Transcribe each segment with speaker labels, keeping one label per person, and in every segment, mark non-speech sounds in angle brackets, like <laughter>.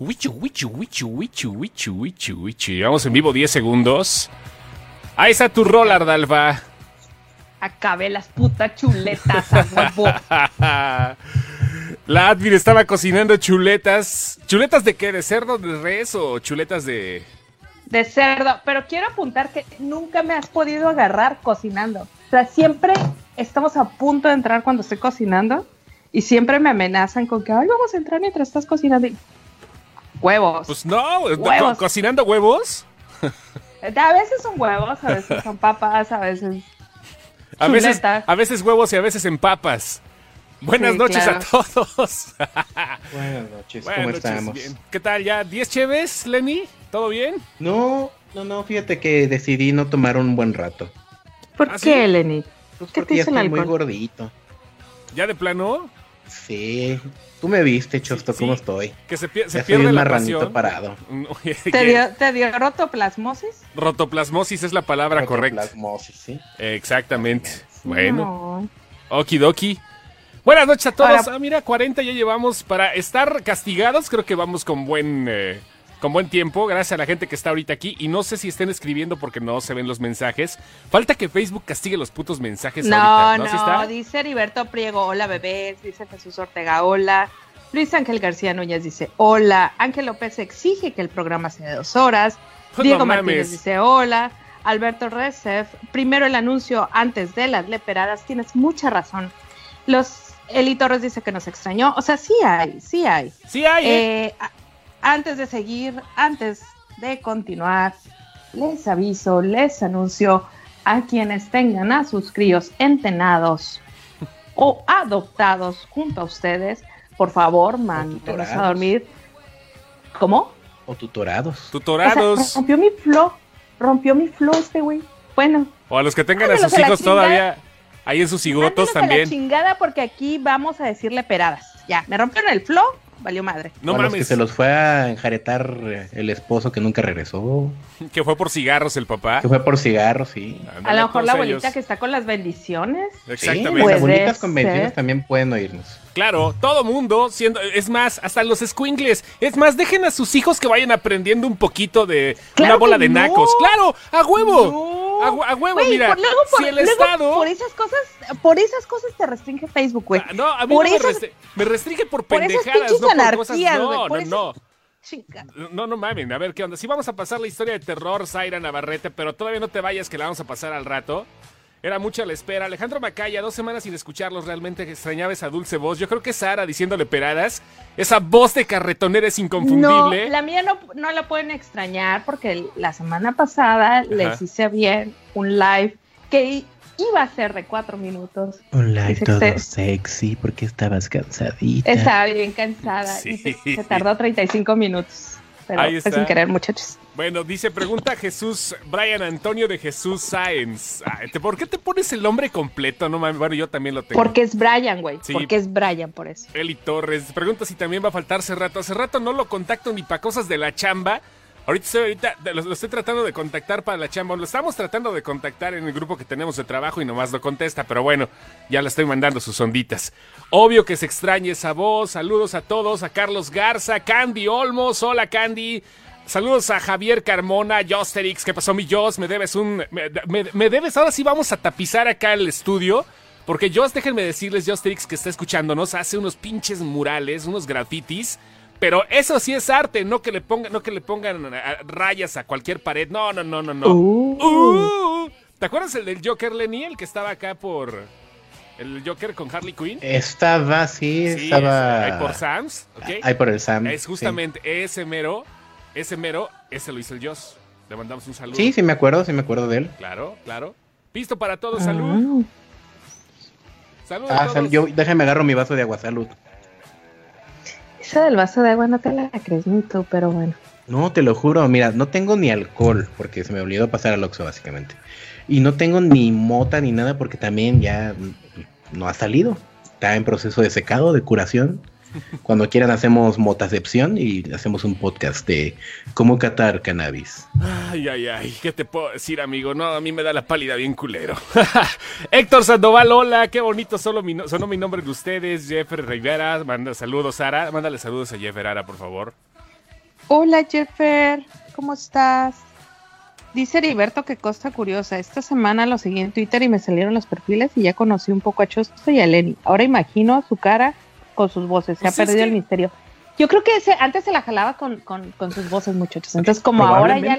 Speaker 1: Wichu, wichu, wichu, wichu, wichu, wichu, wichu. Llevamos en vivo 10 segundos. Ahí está tu rol, Ardalfa.
Speaker 2: Acabé las putas chuletas a huevo. <laughs>
Speaker 1: La admin estaba cocinando chuletas. ¿Chuletas de qué? ¿De cerdo, de res o chuletas de...?
Speaker 2: De cerdo. Pero quiero apuntar que nunca me has podido agarrar cocinando. O sea, siempre estamos a punto de entrar cuando estoy cocinando y siempre me amenazan con que, ay, vamos a entrar mientras estás cocinando. Y... Huevos.
Speaker 1: Pues no,
Speaker 2: Huevos.
Speaker 1: co- cocinando huevos.
Speaker 2: A veces son huevos, a veces son papas, a veces...
Speaker 1: A veces, a veces huevos y a veces en papas. Buenas
Speaker 2: Sí,
Speaker 1: noches
Speaker 2: claro.
Speaker 1: a todos. <laughs>
Speaker 3: Buenas noches,
Speaker 1: Buenas
Speaker 3: ¿cómo
Speaker 1: noches,
Speaker 3: estamos?
Speaker 1: bien. ¿Qué tal ya? ¿10 cheves, Lenny? ¿Todo bien?
Speaker 3: No, no, no, fíjate que decidí no tomar un buen rato.
Speaker 2: ¿Por
Speaker 1: ¿Ah,
Speaker 2: qué,
Speaker 1: sí?
Speaker 2: Lenny?
Speaker 3: Pues
Speaker 2: ¿Qué te hizo el
Speaker 3: muy gordito.
Speaker 1: ¿Ya de plano?
Speaker 3: Sí, tú me viste, Chosto,
Speaker 1: Sí,
Speaker 3: cómo estoy.
Speaker 1: Que se, pier- se
Speaker 3: Ya soy
Speaker 1: pierde
Speaker 3: un
Speaker 1: la
Speaker 3: marranito
Speaker 1: pasión.
Speaker 3: parado. <laughs>
Speaker 2: ¿Te dio, ¿Te dio rotoplasmosis?
Speaker 1: Rotoplasmosis es la palabra correcta.
Speaker 3: Rotoplasmosis, ¿sí?
Speaker 1: Exactamente. Bueno,
Speaker 2: No.
Speaker 1: okidoki. Buenas noches a todos. Ah, mira, 40 ya llevamos para estar castigados. Creo que vamos con buen, eh, con buen tiempo. Gracias a la gente que está ahorita aquí. Y no sé si estén escribiendo porque no se ven los mensajes. Falta que Facebook castigue los putos mensajes
Speaker 2: No,
Speaker 1: ahorita. ¿No?
Speaker 2: no,
Speaker 1: ¿Sí está?
Speaker 2: dice Heriberto Priego, hola bebés, dice Jesús Ortega, hola. Luis Ángel García Núñez dice, hola. Ángel López exige que el programa sea de dos horas. <laughs> Diego. Martínez dice, hola. Alberto Recef, primero el anuncio antes de las leperadas, tienes mucha razón. Los Eli Torres dice que nos extrañó, o sea, sí hay, sí hay.
Speaker 1: Sí hay, ¿eh?
Speaker 2: Eh, antes de seguir, antes de continuar, les aviso, les anuncio a quienes tengan a sus críos entenados o adoptados junto a ustedes, por favor, mándenos a dormir. ¿Cómo?
Speaker 3: O tutorados.
Speaker 2: O sea,
Speaker 1: Tutorados.
Speaker 2: rompió mi flow, rompió mi flow este güey. Bueno,
Speaker 1: O a los que tengan a sus hijos todavía ahí en sus cigotos
Speaker 2: mándenos a la
Speaker 1: también.
Speaker 2: chingada porque aquí vamos a decirle peradas. Ya, me rompieron el flow, valió madre.
Speaker 1: No
Speaker 3: los que
Speaker 1: mames.
Speaker 3: se los fue a enjaretar eh, el esposo que nunca regresó. <laughs>
Speaker 1: Que fue por cigarros el papá.
Speaker 3: Que fue por cigarros, sí.
Speaker 2: A lo mejor la
Speaker 1: todos
Speaker 2: abuelita
Speaker 1: ellos.
Speaker 2: que está con las bendiciones.
Speaker 3: Sí,
Speaker 1: Exactamente.
Speaker 3: las abuelitas con bendiciones también pueden oírnos.
Speaker 1: Claro, todo mundo siendo, es más, hasta los squinkles, es más, dejen a sus hijos que vayan aprendiendo un poquito de
Speaker 2: Claro
Speaker 1: una bola de
Speaker 2: no.
Speaker 1: nacos. Claro, a huevo.
Speaker 2: No.
Speaker 1: A, a huevo,
Speaker 2: Güey,
Speaker 1: mira.
Speaker 2: por- luego por,
Speaker 1: si el
Speaker 2: luego
Speaker 1: Estado.
Speaker 2: por esas cosas, por esas cosas te restringe Facebook, güey.
Speaker 1: Ah, no, a mí
Speaker 2: por
Speaker 1: no me,
Speaker 2: esas-
Speaker 1: me restringe por
Speaker 2: por esas
Speaker 1: pendejadas,
Speaker 2: pinches
Speaker 1: no por cosas. No,
Speaker 2: por
Speaker 1: no, no.
Speaker 2: Chinga.
Speaker 1: No, no mamen, a ver qué onda. Sí vamos a pasar la historia de terror, Zaira Navarrete, pero todavía no te vayas que la vamos a pasar al rato. Era mucha la espera. Alejandro Macaya, dos semanas sin escucharlos, realmente extrañaba esa dulce voz. Yo creo que Sara diciéndole peradas, esa voz de carretonera es
Speaker 2: No,
Speaker 1: inconfundible.
Speaker 2: la mía no, no la pueden extrañar porque la semana pasada les hice bien un live que iba a ser de cuatro minutos.
Speaker 3: Un live todo
Speaker 2: se-
Speaker 3: sexy porque estabas cansadita.
Speaker 2: Estaba bien cansada y se, se tardó 35 minutos. Pero
Speaker 1: Ahí
Speaker 2: fue
Speaker 1: está.
Speaker 2: sin querer, muchachos.
Speaker 1: Bueno, dice, pregunta Jesús, Brian Antonio de Jesús Sáenz. Ay, te- ¿Por qué te pones el nombre completo? No mames, bueno, yo también lo tengo.
Speaker 2: Porque es Brian, güey.
Speaker 1: Sí.
Speaker 2: Porque es Brian, por eso.
Speaker 1: Eli Torres pregunta si también va a faltar hace rato. Hace rato no lo contacto ni para cosas de la chamba. Ahorita estoy, ahorita lo, estoy tratando de contactar para la chamba. Lo estamos tratando de contactar en el grupo que tenemos de trabajo y nomás lo contesta. Pero bueno, ya le estoy mandando sus onditas. Obvio que se extrañe esa voz. Saludos a todos. A Carlos Garza, Candy Olmos. Hola Candy. Saludos a Javier Carmona, Josterix. ¿Qué pasó, mi Jos? Me debes un. Me debes. Ahora sí vamos a tapizar acá el estudio. Porque Jos, déjenme decirles, Josterix, que está escuchándonos, hace unos pinches murales, unos grafitis. Pero eso sí es arte, no que le pongan, no que le pongan ah, rayas a cualquier pared. No, no, no, no, no.
Speaker 2: Uh.
Speaker 1: Uh. ¿Te acuerdas el del Joker Lenny, el que estaba acá por. El Joker con Harley Quinn?
Speaker 3: Estaba, sí,
Speaker 1: Sí,
Speaker 3: estaba.
Speaker 1: ahí por Sam's, ¿ok?
Speaker 3: Ahí por el Sam.
Speaker 1: Es
Speaker 3: sí.
Speaker 1: justamente ese mero, ese mero, ese lo hizo el Joss. Le mandamos un saludo.
Speaker 3: Sí, sí me acuerdo, sí me acuerdo de él.
Speaker 1: Claro, claro. Pisto para todos, salud. Salud a
Speaker 3: Ah, sal- yo déjame agarro mi vaso de agua, salud.
Speaker 2: Esa del vaso de agua no te la crees ni tú, pero bueno.
Speaker 3: No, te lo juro, mira, no tengo ni alcohol, porque se me olvidó pasar al Oxxo, básicamente. Y no tengo ni mota ni nada, porque también ya no ha salido. Está en proceso de secado, de curación. Cuando quieran hacemos motacepción y hacemos un podcast de cómo catar cannabis.
Speaker 1: Ay, ay, ay, ¿qué te puedo decir, amigo? No, a mí me da la pálida bien culero. <laughs> Héctor Sandoval, hola, qué bonito solo mi no- sonó mi nombre de ustedes. Jeffrey Rivera, manda saludos, Sara. Mándale saludos a Jeffer Ara, por favor.
Speaker 2: Hola Jeffer, ¿cómo estás? Dice Heriberto que cosa curiosa. Esta semana lo seguí en Twitter y me salieron los perfiles y ya conocí un poco a Chosto y a Lenny. Ahora imagino su cara con sus voces. Se ha
Speaker 1: Pues es
Speaker 2: perdido
Speaker 1: que-
Speaker 2: el misterio. Yo creo que ese, antes se la jalaba con, con, con sus voces, muchachos. Entonces, como ahora ya,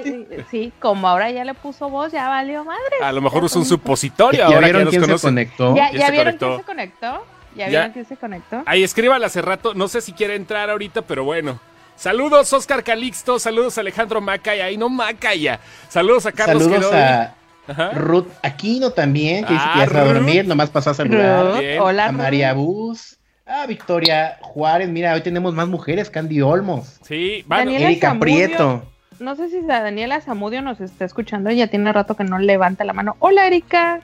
Speaker 2: sí, como ahora ya le puso voz, ya valió madre.
Speaker 1: A lo mejor es un supositorio
Speaker 3: ¿Ya
Speaker 1: ahora que
Speaker 3: vieron
Speaker 1: ya nos
Speaker 3: quién se conectó?
Speaker 2: ¿Ya,
Speaker 1: Ya
Speaker 2: ya
Speaker 1: se
Speaker 2: vieron
Speaker 1: conectó.
Speaker 2: quién se conectó? ¿Ya
Speaker 1: Ya.
Speaker 2: vieron quién se conectó?
Speaker 1: Ahí escríbala hace rato, no sé si quiere entrar ahorita, pero bueno. Saludos Oscar Calixto, saludos Alejandro Macaya, ahí no Macaya. Saludos a Carlos
Speaker 3: Saludos
Speaker 1: Queroy.
Speaker 3: a
Speaker 1: Ajá.
Speaker 3: Ruth Aquino también, que dice
Speaker 1: Ah,
Speaker 3: que ya se va a dormir, nomás pasó a saludar.
Speaker 2: Ruth, hola,
Speaker 3: A. María Bus, a Victoria Juárez, mira, hoy tenemos más mujeres, Candy Olmos,
Speaker 1: Sí, bueno,
Speaker 2: Daniela
Speaker 3: Erika
Speaker 2: Zamudio.
Speaker 3: Prieto.
Speaker 2: No sé si la Daniela Zamudio nos está escuchando, ella tiene rato que no levanta la mano. Hola, Erika.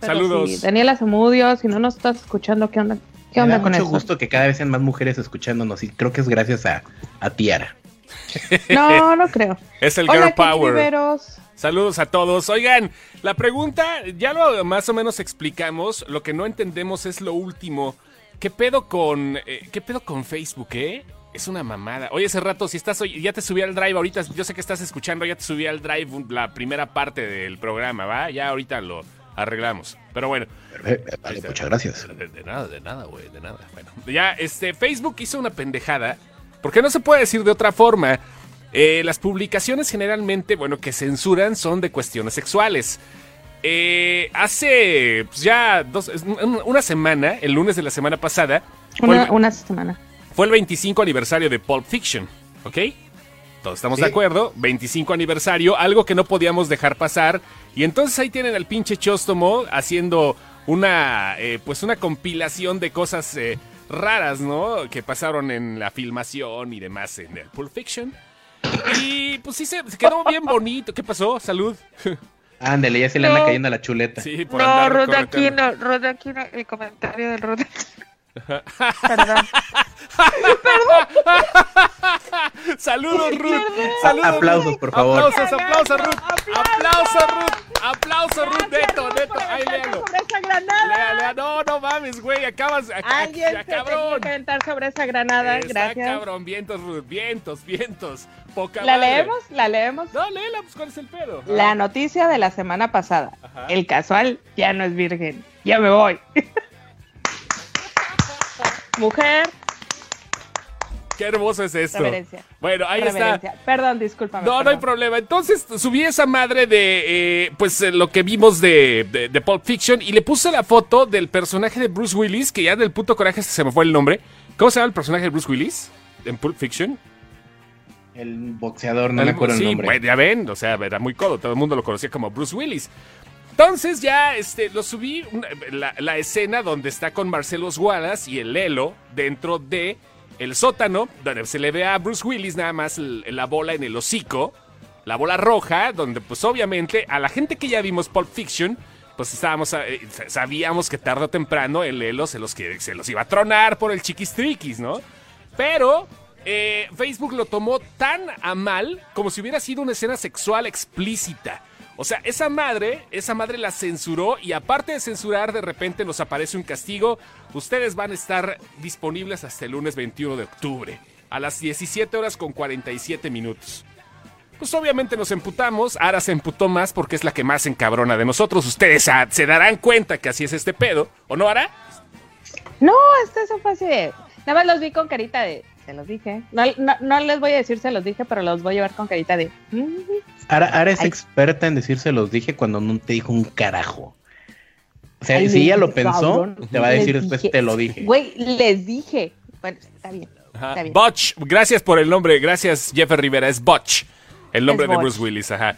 Speaker 2: Pero
Speaker 1: Saludos.
Speaker 2: sí, Daniela Zamudio, si no nos estás escuchando, ¿qué onda? ¿Qué
Speaker 3: Me
Speaker 2: onda
Speaker 3: da
Speaker 2: con
Speaker 3: mucho
Speaker 2: eso?
Speaker 3: gusto que cada vez sean más mujeres escuchándonos y creo que es gracias a, a Tiara. <laughs>
Speaker 2: No, no creo.
Speaker 1: es el
Speaker 2: Hola,
Speaker 1: Girl Power. Saludos a todos. Oigan, la pregunta ya lo más o menos explicamos. Lo que no entendemos es lo último. ¿Qué pedo con eh, qué pedo con Facebook, eh? Es una mamada. Oye, hace rato, si estás hoy, ya te subí al drive ahorita, yo sé que estás escuchando, ya te subí al drive la primera parte del programa, ¿va? Ya ahorita lo arreglamos. Pero bueno,
Speaker 3: Perfecto, Vale, muchas gracias.
Speaker 1: de, de nada, de nada, güey, de nada. Bueno, ya, este, Facebook hizo una pendejada, porque no se puede decir de otra forma. Eh, las publicaciones generalmente, bueno, que censuran son de cuestiones sexuales. Eh, hace pues, ya dos, una semana, el lunes de la semana pasada, fue
Speaker 2: Una,
Speaker 1: el,
Speaker 2: una semana.
Speaker 1: fue el 25 aniversario de Pulp Fiction, ¿ok? Todos estamos de acuerdo, 25 aniversario, algo que no podíamos dejar pasar. Y entonces ahí tienen al pinche Chóstomo haciendo una, eh, pues una compilación de cosas eh, raras, ¿no? Que pasaron en la filmación y demás en el Pulp Fiction. Y pues sí, se, se quedó bien bonito. ¿Qué pasó? Salud. <laughs>
Speaker 3: Ándale, ya se le anda cayendo la chuleta.
Speaker 1: Sí, por
Speaker 2: No,
Speaker 1: andar
Speaker 2: Ruth
Speaker 1: correteando.
Speaker 2: Aquino, Ruth Aquino, el comentario del <laughs> <laughs> Ruth Perdón.
Speaker 1: Saludos, Ruth. Saludos,
Speaker 3: Aplausos,
Speaker 1: Ruth.
Speaker 3: por favor.
Speaker 1: Aplausos, aplausos, Ruth.
Speaker 2: Aplausos.
Speaker 1: Aplausos, Ruth. Aplausos, Ruth. Neto, neto. Ahí léalo.
Speaker 2: sobre esa granada.
Speaker 1: Lea, lea. No, no mames, güey. Acabas. ac-
Speaker 2: Alguien se tenía
Speaker 1: cabrón.
Speaker 2: que aventar sobre esa granada.
Speaker 1: Está
Speaker 2: Gracias.
Speaker 1: cabrón. Vientos, Ruth. Vientos, vientos. Poca
Speaker 2: ¿La
Speaker 1: madre.
Speaker 2: leemos? ¿La leemos?
Speaker 1: No, léela, pues cuál es el pedo.
Speaker 2: La noticia de la semana pasada.
Speaker 1: Ajá.
Speaker 2: El casual ya no es virgen. Ya me voy. <laughs> Mujer,
Speaker 1: Qué hermoso es esto.
Speaker 2: reverencia.
Speaker 1: Bueno, ahí está.
Speaker 2: reverencia. Perdón, discúlpame.
Speaker 1: No, no hay problema. Entonces subí esa madre de, eh, pues, eh, lo que vimos de, de, de Pulp Fiction y le puse la foto del personaje de Bruce Willis, que ya del puto coraje se me fue el nombre. ¿Cómo se llama el personaje de Bruce Willis en Pulp Fiction?
Speaker 3: El boxeador, no me acuerdo
Speaker 1: sí,
Speaker 3: el nombre.
Speaker 1: pues, ya ven, o sea, era muy codo, todo el mundo lo conocía como Bruce Willis. Entonces ya este, lo subí, una- la, la escena donde está con Marcelo Wallace y el Lelo dentro de el sótano, donde se le ve a Bruce Willis nada más el- la bola en el hocico, la bola roja, donde pues obviamente a la gente que ya vimos Pulp Fiction, pues estábamos, eh, sabíamos que tarde o temprano el Lelo se los, se los iba a tronar por el chiquistriquis, ¿no? Pero eh, Facebook lo tomó tan a mal como si hubiera sido una escena sexual explícita. O sea, esa madre, esa madre la censuró y aparte de censurar, de repente nos aparece un castigo. Ustedes van a estar disponibles hasta el lunes 21 de octubre, a las 17 horas con 47 minutos. Pues obviamente nos emputamos, Ara se emputó más porque es la que más encabrona de nosotros. Ustedes se darán cuenta que así es este pedo, ¿o no, Ara?
Speaker 2: No, esto eso fue así de. Nada más los vi con carita de. Se los dije. No, no, no les voy a decir se los dije, pero los voy a llevar con carita de. "Mm".
Speaker 3: Ara, Ara es
Speaker 2: Ay.
Speaker 3: experta en decirse los dije cuando no te dijo un carajo. O sea,
Speaker 2: Ay,
Speaker 3: si ella lo pensó,
Speaker 2: cabrón.
Speaker 3: te va a decir
Speaker 2: Les
Speaker 3: después
Speaker 2: dije-
Speaker 3: te lo dije.
Speaker 2: Güey, les dije. Bueno, está bien.
Speaker 1: Ajá.
Speaker 2: Está bien.
Speaker 1: Butch, gracias por el nombre, gracias Jeffer Rivera, es Butch, el nombre
Speaker 2: Es
Speaker 1: de
Speaker 2: Butch.
Speaker 1: Bruce Willis, ajá.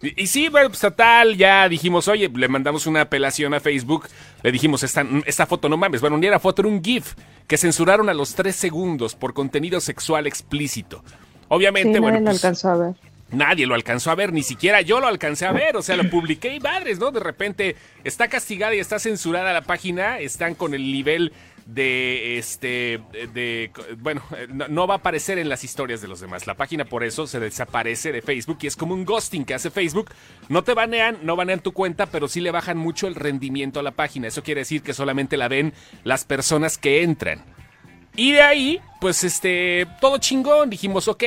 Speaker 1: Y, y sí, bueno, pues total, ya dijimos, oye, le mandamos una apelación a Facebook, le dijimos, esta, esta foto no mames, bueno, ni era foto, era un GIF que censuraron a los tres segundos por contenido sexual explícito. Obviamente,
Speaker 2: Sí,
Speaker 1: bueno,
Speaker 2: nadie lo
Speaker 1: pues,
Speaker 2: alcanzó a ver.
Speaker 1: Nadie lo alcanzó a ver, ni siquiera yo lo alcancé a ver, o sea, lo <laughs> publiqué y madres, ¿no? De repente está castigada y está censurada la página, están con el nivel de, este, de, bueno, no, va a aparecer en las historias de los demás. La página por eso se desaparece de Facebook y es como un ghosting que hace Facebook. No te banean, no banean tu cuenta, pero sí le bajan mucho el rendimiento a la página. Eso quiere decir que solamente la ven las personas que entran. Y de ahí, pues este, todo chingón. Dijimos, ok,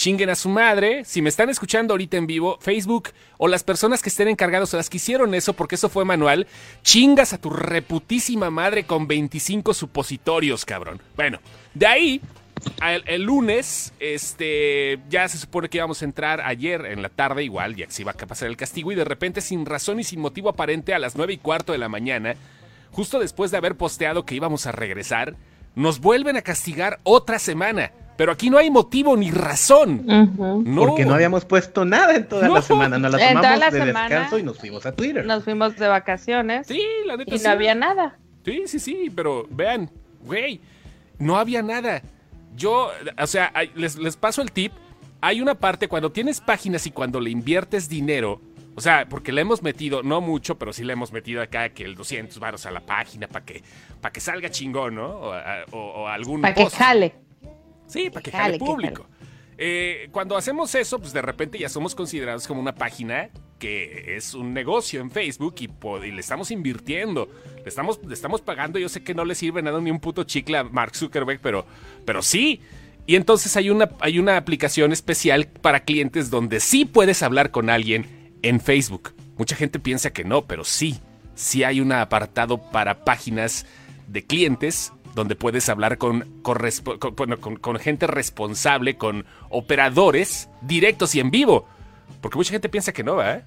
Speaker 1: chinguen a su madre. Si me están escuchando ahorita en vivo, Facebook o las personas que estén encargados o las que hicieron eso, porque eso fue manual, chingas a tu reputísima madre con 25 supositorios, cabrón. Bueno, de ahí el, lunes, este, ya se supone que íbamos a entrar ayer en la tarde, igual, ya que se iba a pasar el castigo, y de repente, sin razón y sin motivo aparente, a las nueve y cuarto de la mañana, justo después de haber posteado que íbamos a regresar, nos vuelven a castigar otra semana. Pero aquí no hay motivo ni razón.
Speaker 2: Uh -huh.
Speaker 1: no.
Speaker 3: Porque no habíamos puesto nada en toda
Speaker 1: No.
Speaker 3: la semana. Nos la
Speaker 2: En toda
Speaker 3: tomamos
Speaker 2: la
Speaker 3: de
Speaker 2: semana
Speaker 3: descanso y nos fuimos a Twitter.
Speaker 2: Nos fuimos de vacaciones
Speaker 1: Sí, la neta
Speaker 2: y
Speaker 1: sí.
Speaker 2: no había nada.
Speaker 1: Sí, sí, sí, pero vean, güey, no había nada. Yo, o sea, les, les paso el tip. Hay una parte cuando tienes páginas y cuando le inviertes dinero, o sea, porque le hemos metido, no mucho, pero sí le hemos metido acá que el 200 varos a la página para que, para que salga chingón, ¿no? O, a- o- o algún
Speaker 2: Para que jale.
Speaker 1: Sí, para que
Speaker 2: Jale,
Speaker 1: público. Eh, cuando hacemos eso, pues de repente ya somos considerados como una página que es un negocio en Facebook y le estamos invirtiendo, le estamos, le estamos pagando. Yo sé que no le sirve nada ni un puto chicle a Mark Zuckerberg, pero, pero sí. Y entonces hay una, hay una aplicación especial para clientes donde sí puedes hablar con alguien en Facebook. Mucha gente piensa que no, pero sí. Sí hay un apartado para páginas de clientes donde puedes hablar con, con, bueno, con- con gente responsable, con operadores directos y en vivo. Porque mucha gente piensa que no, ¿verdad?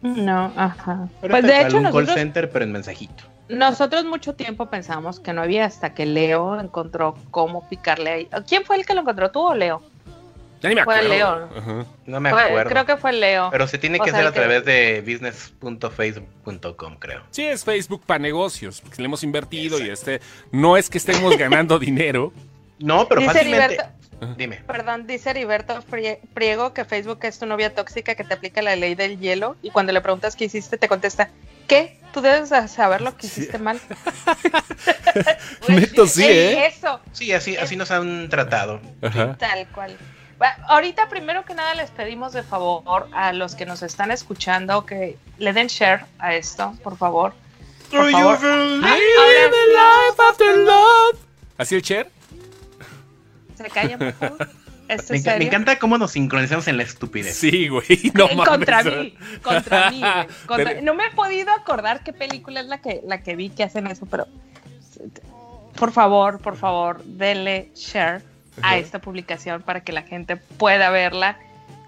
Speaker 2: No, ajá.
Speaker 3: Pero
Speaker 2: Pues
Speaker 3: es
Speaker 2: de hecho
Speaker 3: un call
Speaker 2: nosotros,
Speaker 3: center, pero en mensajito.
Speaker 2: nosotros mucho tiempo pensamos que no había hasta que Leo encontró cómo picarle ahí. ¿Quién fue el que lo encontró, tú o Leo?
Speaker 1: Ya ni me
Speaker 2: Fue
Speaker 1: acuerdo.
Speaker 2: León.
Speaker 1: Ajá.
Speaker 3: No me
Speaker 2: Fue-
Speaker 3: acuerdo.
Speaker 2: creo que fue Leo.
Speaker 3: Pero se tiene
Speaker 2: O
Speaker 3: que
Speaker 2: sea,
Speaker 3: hacer
Speaker 2: el
Speaker 3: a
Speaker 2: que-
Speaker 3: través de business.facebook.com, creo.
Speaker 1: Sí, es Facebook para negocios, porque le hemos invertido y este no es que estemos ganando <laughs> dinero.
Speaker 3: No, pero
Speaker 2: Dice
Speaker 3: fácilmente.
Speaker 2: Heriberto-
Speaker 3: Dime.
Speaker 2: Perdón, dice Heriberto Priego que Facebook es tu novia tóxica que te aplica la ley del hielo y cuando le preguntas qué hiciste te contesta, ¿qué? Tú debes saber lo que
Speaker 1: Sí.
Speaker 2: hiciste mal. <laughs> <laughs>
Speaker 1: Neto, sí,
Speaker 2: Ey,
Speaker 1: ¿eh?
Speaker 2: Eso,
Speaker 3: Sí, así, así nos han tratado.
Speaker 1: Ajá.
Speaker 2: tal cual. Ahorita, primero que nada, les pedimos de favor a los que nos están escuchando que le den share a esto, por favor. Por favor. Ah,
Speaker 1: ¿Así el Cher?
Speaker 2: se callan, por favor.
Speaker 3: Me, encanta cómo nos sincronizamos en la estupidez.
Speaker 1: Sí, güey. <laughs> No
Speaker 2: Eh,
Speaker 1: mames.
Speaker 2: contra mí, contra mí, güey, <laughs> contra-
Speaker 1: Pero-
Speaker 2: No me he podido acordar qué película es la que, la que vi que hacen eso, pero por favor, por favor, denle share a esta publicación para que la gente pueda verla.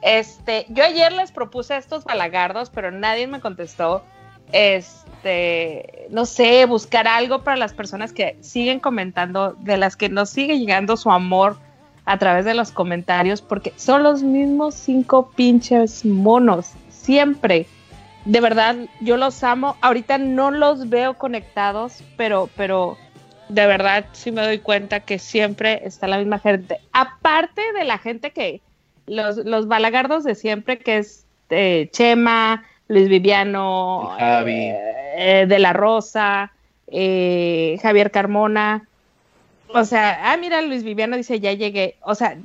Speaker 2: Este, yo ayer les propuse estos balagardos, pero nadie me contestó. Este, no sé, buscar algo para las personas que siguen comentando, de las que nos sigue llegando su amor a través de los comentarios, porque son los mismos cinco pinches monos, siempre. De verdad, yo los amo. Ahorita no los veo conectados, pero, pero de verdad sí me doy cuenta que siempre está la misma gente. Aparte de la gente que, los, los balagardos de siempre, que es eh, Chema, Luis Viviano,
Speaker 3: Javi.
Speaker 2: eh, eh, De la Rosa, eh, Javier Carmona. O sea, ah, mira, Luis Viviano dice, ya llegué. O sea,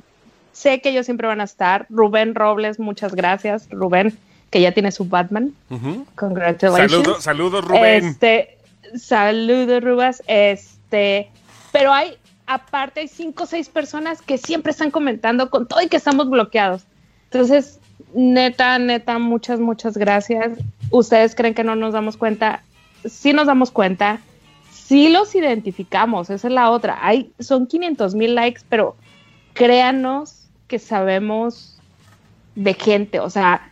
Speaker 2: sé que ellos siempre van a estar. Rubén Robles, muchas gracias. Rubén, que ya tiene su Batman.
Speaker 1: Ujú.
Speaker 2: Congratulations.
Speaker 1: Saludos, saludos, Rubén.
Speaker 2: Este, saludos, Rubas. Este, pero hay, aparte, hay cinco o seis personas que siempre están comentando con todo y que estamos bloqueados. Entonces, neta, neta, muchas, muchas gracias. ¿Ustedes creen que no nos damos cuenta? Sí nos damos cuenta. Sí los identificamos, esa es la otra. Hay, son 500 mil likes, pero créanos que sabemos de gente, o sea,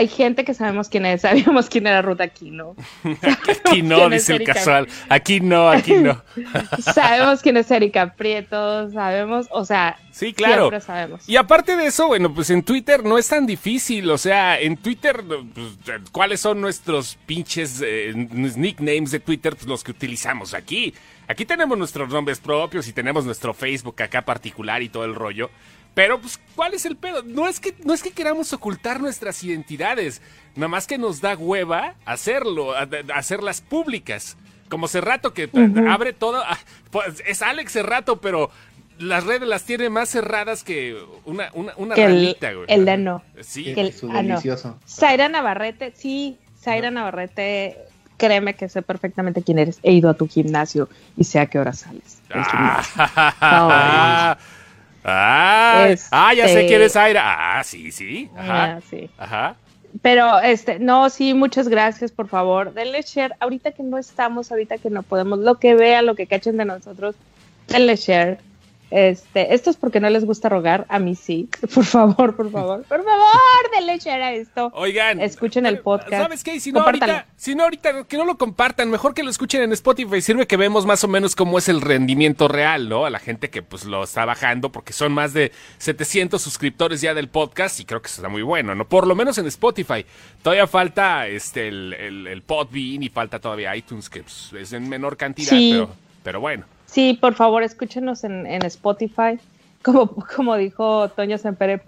Speaker 2: hay gente que sabemos quién es, <laughs> sabíamos quién era Ruta Aquino.
Speaker 1: Aquí <laughs> no,
Speaker 2: ¿Quién es
Speaker 1: dice el casual. Aquí no, aquí no. <laughs>
Speaker 2: sabemos quién es Erika Prieto, sabemos, o sea,
Speaker 1: Sí, claro.
Speaker 2: siempre sabemos.
Speaker 1: Y aparte de eso, bueno, pues en Twitter no es tan difícil. O sea, en Twitter, pues, ¿cuáles son nuestros pinches eh, nicknames de Twitter? Pues los que utilizamos aquí. Aquí tenemos nuestros nombres propios y tenemos nuestro Facebook acá particular y todo el rollo. Pero, pues, ¿cuál es el pedo? No es que, no es que queramos ocultar nuestras identidades. Nada más que nos da hueva hacerlo, a- a- hacerlas públicas. Como Cerrato que
Speaker 2: Ujú.
Speaker 1: abre todo. ah, pues, es Alex Cerrato, pero las redes las tiene más cerradas que una, una, una
Speaker 2: Que el,
Speaker 1: ranita, güey.
Speaker 2: el Dano.
Speaker 1: Sí.
Speaker 2: Que el-
Speaker 4: Su
Speaker 2: ah, no.
Speaker 4: delicioso.
Speaker 2: Zaira Navarrete, sí, Zaira Navarrete créeme que sé perfectamente quién eres. He ido a tu gimnasio y sé a qué hora sales. del gimnasio. <laughs>
Speaker 1: Ah, ah, ah, ya sé
Speaker 2: Este-
Speaker 1: quién es Aira. Ah, sí, sí. Ajá.
Speaker 2: Ah, sí.
Speaker 1: Ajá.
Speaker 2: Pero, este, no, sí, muchas gracias, por favor. Denle share. Ahorita que no estamos, ahorita que no podemos, lo que vean, lo que cachen de nosotros, denle share. Este, esto es porque no les gusta rogar, a mí sí. <laughs> Por favor, por favor, por favor, denle share a esto.
Speaker 1: Oigan.
Speaker 2: Escuchen el
Speaker 1: eh,
Speaker 2: podcast.
Speaker 1: ¿Sabes qué? Si no, ahorita, si no, ahorita, que no lo compartan. Mejor que lo escuchen en Spotify. Sirve que vemos más o menos cómo es el rendimiento real, ¿no? A la gente que pues lo está bajando, porque son más de 700 suscriptores ya del podcast y creo que eso está muy bueno, ¿no? Por lo menos en Spotify. Todavía falta este el, el, el Podbean y falta todavía iTunes, que pues, es en menor cantidad,
Speaker 2: Sí.
Speaker 1: pero, pero bueno.
Speaker 2: Sí, por favor, escúchenos en, en Spotify. <laughs> Como, como dijo Toño Sempere,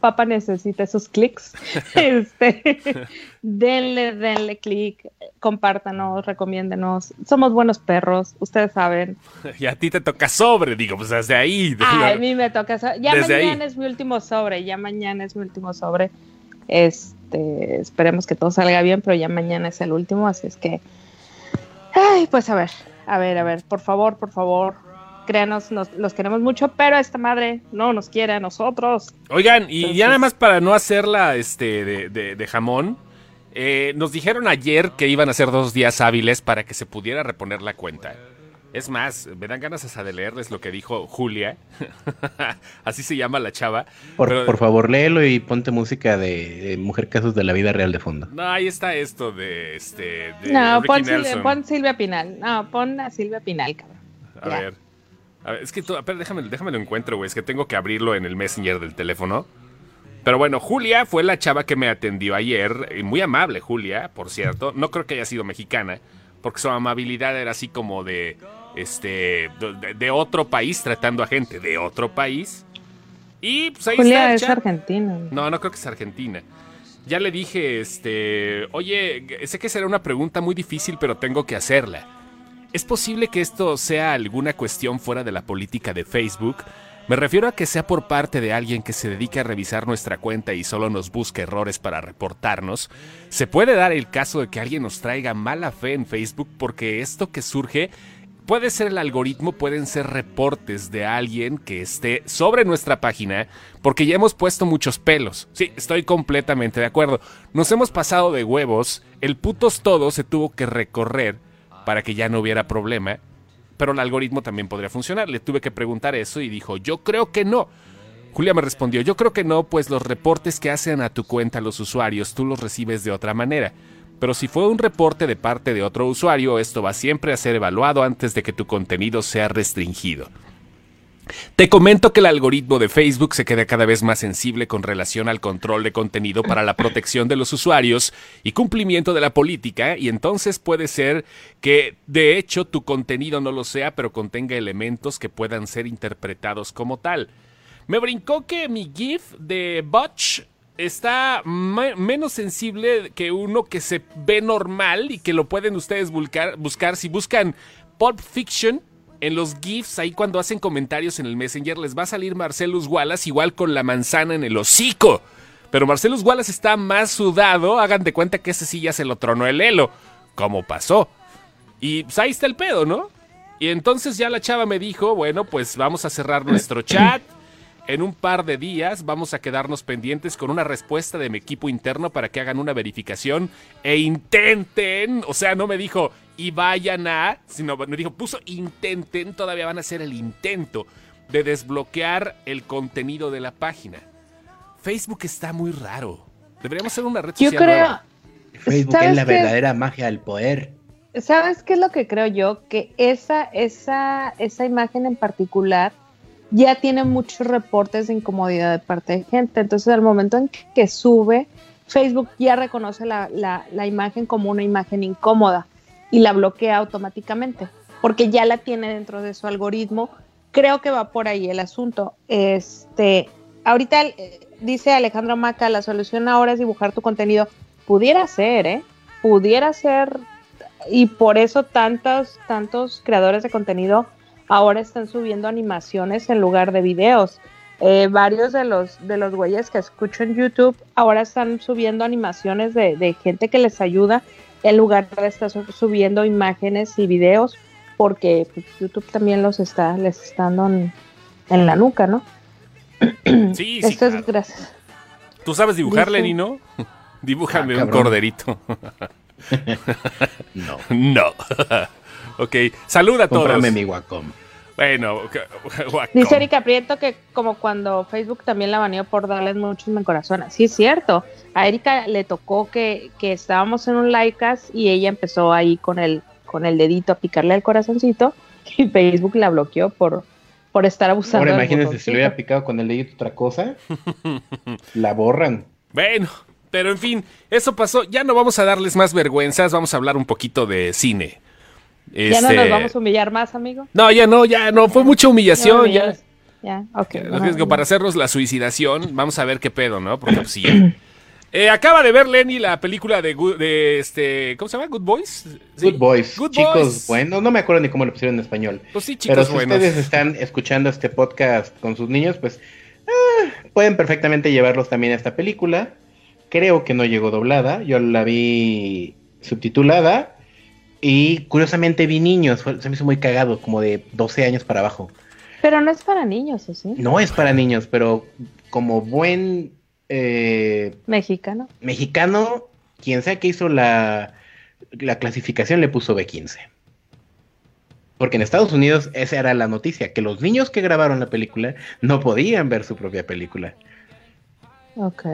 Speaker 2: Papa necesita esos clics. <laughs> este, denle, denle clic, compártanos, recomiéndenos. Somos buenos perros, ustedes saben. <laughs>
Speaker 1: Y a ti te toca sobre, digo, pues desde ahí. de-
Speaker 2: a mí me toca. so- Ya
Speaker 1: Desde
Speaker 2: mañana
Speaker 1: ahí.
Speaker 2: es mi último sobre, ya mañana es mi último sobre. Este, esperemos que todo salga bien, pero ya mañana es el último, así es que. Ay, pues a ver, a ver, a ver, por favor, por favor, créanos, nos, los queremos mucho, pero esta madre no nos quiere a nosotros.
Speaker 1: Oigan, y
Speaker 2: Entonces-
Speaker 1: ya nada más para no hacerla este, de, de- de jamón, eh, nos dijeron ayer que iban a ser dos días hábiles para que se pudiera reponer la cuenta. Es más, me dan ganas hasta de leerles lo que dijo Julia. <laughs> Así se llama la chava.
Speaker 3: Por,
Speaker 1: Pero-
Speaker 3: por favor, léelo y ponte música de, de Mujer Casos de la Vida Real de fondo.
Speaker 1: No, ahí está esto de este. De
Speaker 2: no,
Speaker 1: Ricky
Speaker 2: pon Silvia, pon Silvia Pinal. No, pon a Silvia Pinal, cabrón.
Speaker 1: A ver. A ver, es que tú, espera, déjame, déjame lo encuentro, güey. Es que tengo que abrirlo en el Messenger del teléfono. Pero bueno, Julia fue la chava que me atendió ayer. Muy amable, Julia, por cierto. No creo que haya sido mexicana, porque su amabilidad era así como de. Este. De, de otro país, tratando a gente de otro país. Y pues ahí está.
Speaker 2: Julia
Speaker 1: el
Speaker 2: es argentina.
Speaker 1: No, no creo que es Argentina. Ya le dije, este, oye, sé que será una pregunta muy difícil, pero tengo que hacerla. ¿Es posible que esto sea alguna cuestión fuera de la política de Facebook? Me refiero a que sea por parte de alguien que se dedique a revisar nuestra cuenta y solo nos busque errores para reportarnos. ¿Se puede dar el caso de que alguien nos traiga mala fe en Facebook porque esto que surge Puede ser el algoritmo, pueden ser reportes de alguien que esté sobre nuestra página, porque ya hemos puesto muchos pelos. Sí, estoy completamente de acuerdo. Nos hemos pasado de huevos, el putos todo se tuvo que recorrer para que ya no hubiera problema, pero el algoritmo también podría funcionar. Le tuve que preguntar eso y dijo, yo creo que no. Julia me respondió, yo creo que no, pues los reportes que hacen a tu cuenta los usuarios tú los recibes de otra manera. Pero si fue un reporte de parte de otro usuario, esto va siempre a ser evaluado antes de que tu contenido sea restringido. Te comento que el algoritmo de Facebook se queda cada vez más sensible con relación al control de contenido para la protección de los usuarios y cumplimiento de la política y entonces puede ser que de hecho tu contenido no lo sea pero contenga elementos que puedan ser interpretados como tal. Me brincó que mi GIF de Butch está me- menos sensible que uno que se ve normal y que lo pueden ustedes buscar, buscar si buscan Pulp Fiction en los GIFs, ahí cuando hacen comentarios en el Messenger, les va a salir Marcelus Wallace igual con la manzana en el hocico. Pero Marcelus Wallace está más sudado, hagan de cuenta que ese sí ya se lo tronó el elo. ¿Cómo pasó? Y pues ahí está el pedo, ¿no? Y entonces ya la chava me dijo, bueno, pues vamos a cerrar nuestro chat. En un par de días vamos a quedarnos pendientes con una respuesta de mi equipo interno para que hagan una verificación e intenten, o sea, no me dijo y vayan a, sino me dijo, puso intenten, todavía van a hacer el intento de desbloquear el contenido de la página. Facebook está muy raro. Deberíamos hacer una red
Speaker 2: Yo
Speaker 1: social
Speaker 2: creo,
Speaker 1: nueva.
Speaker 3: Facebook
Speaker 2: ¿Sabes
Speaker 3: es la
Speaker 2: qué?
Speaker 3: verdadera magia del poder.
Speaker 2: ¿sabes qué es lo que creo yo? Que esa, esa, esa imagen en particular ya tiene muchos reportes de incomodidad de parte de gente. Entonces, al momento en que sube, Facebook ya reconoce la, la- imagen como una imagen incómoda y la bloquea automáticamente, porque ya la tiene dentro de su algoritmo. Creo que va por ahí el asunto. Este, ahorita eh, dice Alejandro Maca, la solución ahora es dibujar tu contenido. Pudiera ser, ¿eh? Pudiera ser y por eso tantos, tantos creadores de contenido ahora están subiendo animaciones en lugar de videos. Eh, varios de los, de los güeyes que escucho en YouTube ahora están subiendo animaciones de, de gente que les ayuda en lugar de estar su- subiendo imágenes y videos, porque pues, YouTube también los está, les está dando en, en la nuca, ¿no?
Speaker 1: Sí, sí, <clears throat>
Speaker 2: Esto
Speaker 1: claro.
Speaker 2: es gracias.
Speaker 1: ¿Tú sabes dibujar,
Speaker 2: Dice-
Speaker 1: Lenny, no? <laughs> Dibújame
Speaker 3: Ah,
Speaker 1: un corderito. <laughs> <laughs>
Speaker 3: No.
Speaker 1: no. <laughs> ok, saluda a todos.
Speaker 3: Cómprame mi Wacom.
Speaker 1: Bueno, <laughs> guacón.
Speaker 2: Dice Erika Prieto que como cuando Facebook también la baneó por darles muchos me corazones. Sí, es cierto. A Erika le tocó que, que estábamos en un Laicas y ella empezó ahí con el, con el dedito a picarle al corazoncito <laughs> y Facebook la bloqueó por, por estar abusando.
Speaker 3: Ahora imagínense si le hubiera picado con el dedito otra cosa. la borran.
Speaker 1: Bueno, pero en fin, eso pasó. Ya no vamos a darles más vergüenzas, vamos a hablar un poquito de cine.
Speaker 2: Ya no
Speaker 1: Este,
Speaker 2: nos vamos a humillar más, amigo.
Speaker 1: No, ya no, ya no, fue mucha humillación, ya.
Speaker 2: Ya, ok.
Speaker 1: Lo que que para hacernos la suicidación, vamos a ver qué pedo, ¿no? Porque pues sí. ya. <clears throat> Eh, acaba de ver Lenny la película de, este, ¿cómo se llama? Good Boys. Sí.
Speaker 3: Good boys.
Speaker 1: Good
Speaker 3: chicos
Speaker 1: Boys.
Speaker 3: buenos. No me acuerdo ni cómo lo pusieron en español.
Speaker 1: Pues sí, chicos
Speaker 3: Pero si
Speaker 1: buenos.
Speaker 3: ustedes están escuchando este podcast con sus niños, pues ah, pueden perfectamente llevarlos también a esta película. Creo que no llegó doblada. Yo la vi subtitulada. Y curiosamente vi niños. Se me hizo muy cagado, como de 12 años para abajo.
Speaker 2: Pero no es para niños, ¿o sí?
Speaker 3: No es para niños, pero como buen eh,
Speaker 2: Mexicano.
Speaker 3: mexicano, quien sea que hizo la, la clasificación le puso B15. Porque en Estados Unidos esa era la noticia, que los niños que grabaron la película no podían ver su propia película.
Speaker 2: Ok.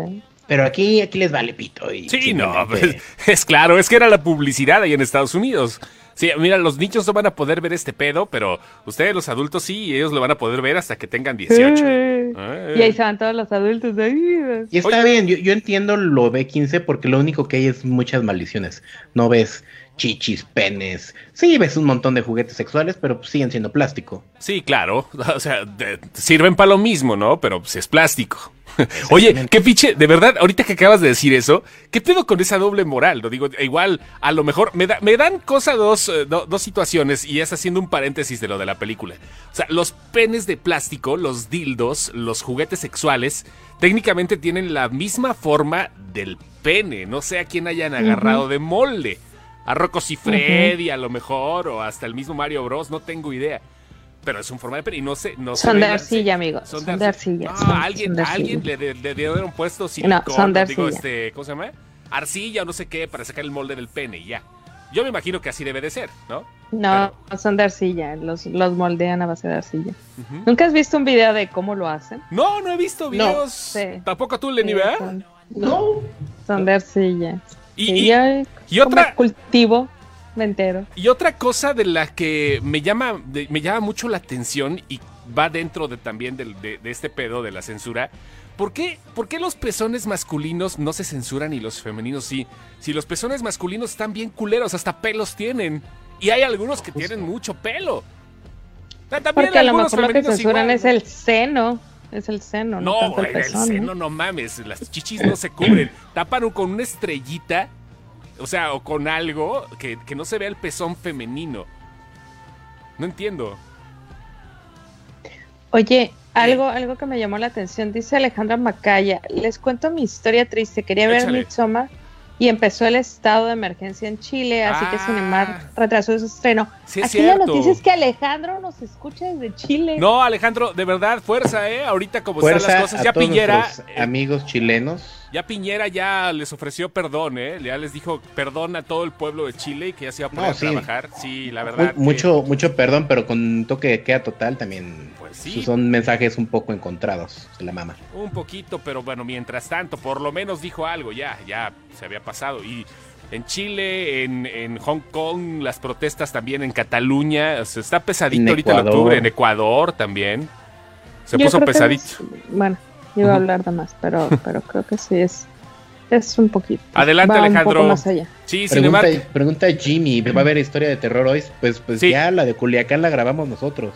Speaker 3: Pero aquí, aquí les vale pito. Y
Speaker 1: Sí, no, pues, es claro, es que era la publicidad ahí en Estados Unidos. Sí, mira, los niños no van a poder ver este pedo, pero ustedes los adultos sí, ellos lo van a poder ver hasta que tengan 18. Eh.
Speaker 2: Y ahí se van todos los adultos. Ay,
Speaker 3: Y está bien, yo, yo entiendo lo B15 porque lo único que hay es muchas maldiciones. No ves chichis, penes. Sí, ves un montón de juguetes sexuales, pero pues, siguen siendo plástico.
Speaker 1: Sí, claro, <laughs> o sea, de- sirven para lo mismo, ¿no? Pero pues, es plástico. <laughs> Oye, qué pinche, de verdad, ahorita que acabas de decir eso, ¿qué pedo con esa doble moral? Lo digo, igual, a lo mejor, me, da- me dan cosa dos, eh, do- dos situaciones, y es haciendo un paréntesis de lo de la película. O sea, los penes de plástico, los dildos, los juguetes sexuales, técnicamente tienen la misma forma del pene, no sé a quién hayan agarrado de molde. A Rocco Freddy, a lo mejor, o hasta el mismo Mario Bros, no tengo idea. Pero es un forma de pene y no sé, no
Speaker 2: Son de
Speaker 1: la-
Speaker 2: arcilla, amigo.
Speaker 1: son
Speaker 2: Son
Speaker 1: de arcilla.
Speaker 2: arcilla.
Speaker 1: No,
Speaker 2: son-
Speaker 1: alguien,
Speaker 2: son de
Speaker 1: a alguien
Speaker 2: arcilla.
Speaker 1: le, le- le dieron puesto silicón,
Speaker 2: son de
Speaker 1: digo,
Speaker 2: arcilla.
Speaker 1: este, ¿cómo se llama? Arcilla o no sé qué, para sacar el molde del pene y ya. Yo me imagino que así debe de ser, ¿no?
Speaker 2: No, son de arcilla. Los, los moldean a base de arcilla. ¿Nunca has visto un video de cómo lo hacen?
Speaker 1: No, no he visto videos.
Speaker 2: Sí.
Speaker 1: Tampoco tú, Lenny,
Speaker 2: Sí,
Speaker 1: ¿verdad?
Speaker 2: son,
Speaker 3: No.
Speaker 2: son de arcilla.
Speaker 1: Y,
Speaker 2: Sí,
Speaker 1: y-
Speaker 2: yo
Speaker 1: y otra-
Speaker 2: cultivo me entero.
Speaker 1: y otra cosa de la que me llama, de- me llama mucho la atención y va dentro de también de, de este pedo de la censura. ¿Por qué, ¿Por qué los pezones masculinos no se censuran y los femeninos sí? Si los pezones masculinos están bien culeros, hasta pelos tienen. Y hay algunos que tienen mucho pelo. También
Speaker 2: Porque a lo mejor lo que censuran
Speaker 1: igual,
Speaker 2: es el seno. Es el seno, no,
Speaker 1: No,
Speaker 2: tanto el
Speaker 1: seno, no mames. Las chichis no se cubren. Tapan con una estrellita, o sea, o con algo que, que no se vea el pezón femenino. No entiendo.
Speaker 2: Oye, algo, algo que me llamó la atención, dice Alejandra Macaya, les cuento mi historia triste, quería ver
Speaker 1: Échale.
Speaker 2: Midsommar y empezó el estado de emergencia en Chile, así que
Speaker 1: Ah.
Speaker 2: Cinemark retrasó su estreno.
Speaker 1: Sí, es
Speaker 2: Aquí la noticia es que Alejandro nos escucha desde Chile.
Speaker 1: No, Alejandro, de verdad, fuerza, ¿eh? Ahorita como están
Speaker 3: Fuerza
Speaker 1: las cosas,
Speaker 3: a
Speaker 1: ya
Speaker 3: todos
Speaker 1: eh,
Speaker 3: amigos chilenos.
Speaker 1: Ya Piñera ya les ofreció perdón, ¿eh? Ya les dijo perdón a todo el pueblo de Chile y que ya se iba a poner
Speaker 3: No,
Speaker 1: a trabajar. Sí, la verdad. que-
Speaker 3: mucho, mucho perdón, pero con un toque de queda total también.
Speaker 1: Pues sí.
Speaker 3: Son mensajes un poco encontrados de la mama.
Speaker 1: Un poquito, pero bueno, mientras tanto, por lo menos dijo algo, ya, ya se había pasado. Y en Chile, en, en Hong Kong, las protestas también en Cataluña, se está pesadito
Speaker 3: En
Speaker 1: ahorita en
Speaker 3: Ecuador.
Speaker 1: octubre, en Ecuador también. Se
Speaker 2: Yo
Speaker 1: puso pesadito.
Speaker 2: es- bueno, iba a hablar de más, pero, pero creo que sí es, es un poquito.
Speaker 1: Adelante,
Speaker 2: va Un
Speaker 1: Alejandro.
Speaker 2: poco más allá.
Speaker 1: Sí,
Speaker 3: Pregunta, pregunta Jimmy, ¿va a haber historia de terror hoy? Pues, pues
Speaker 1: Sí.
Speaker 3: ya la de Culiacán la grabamos nosotros.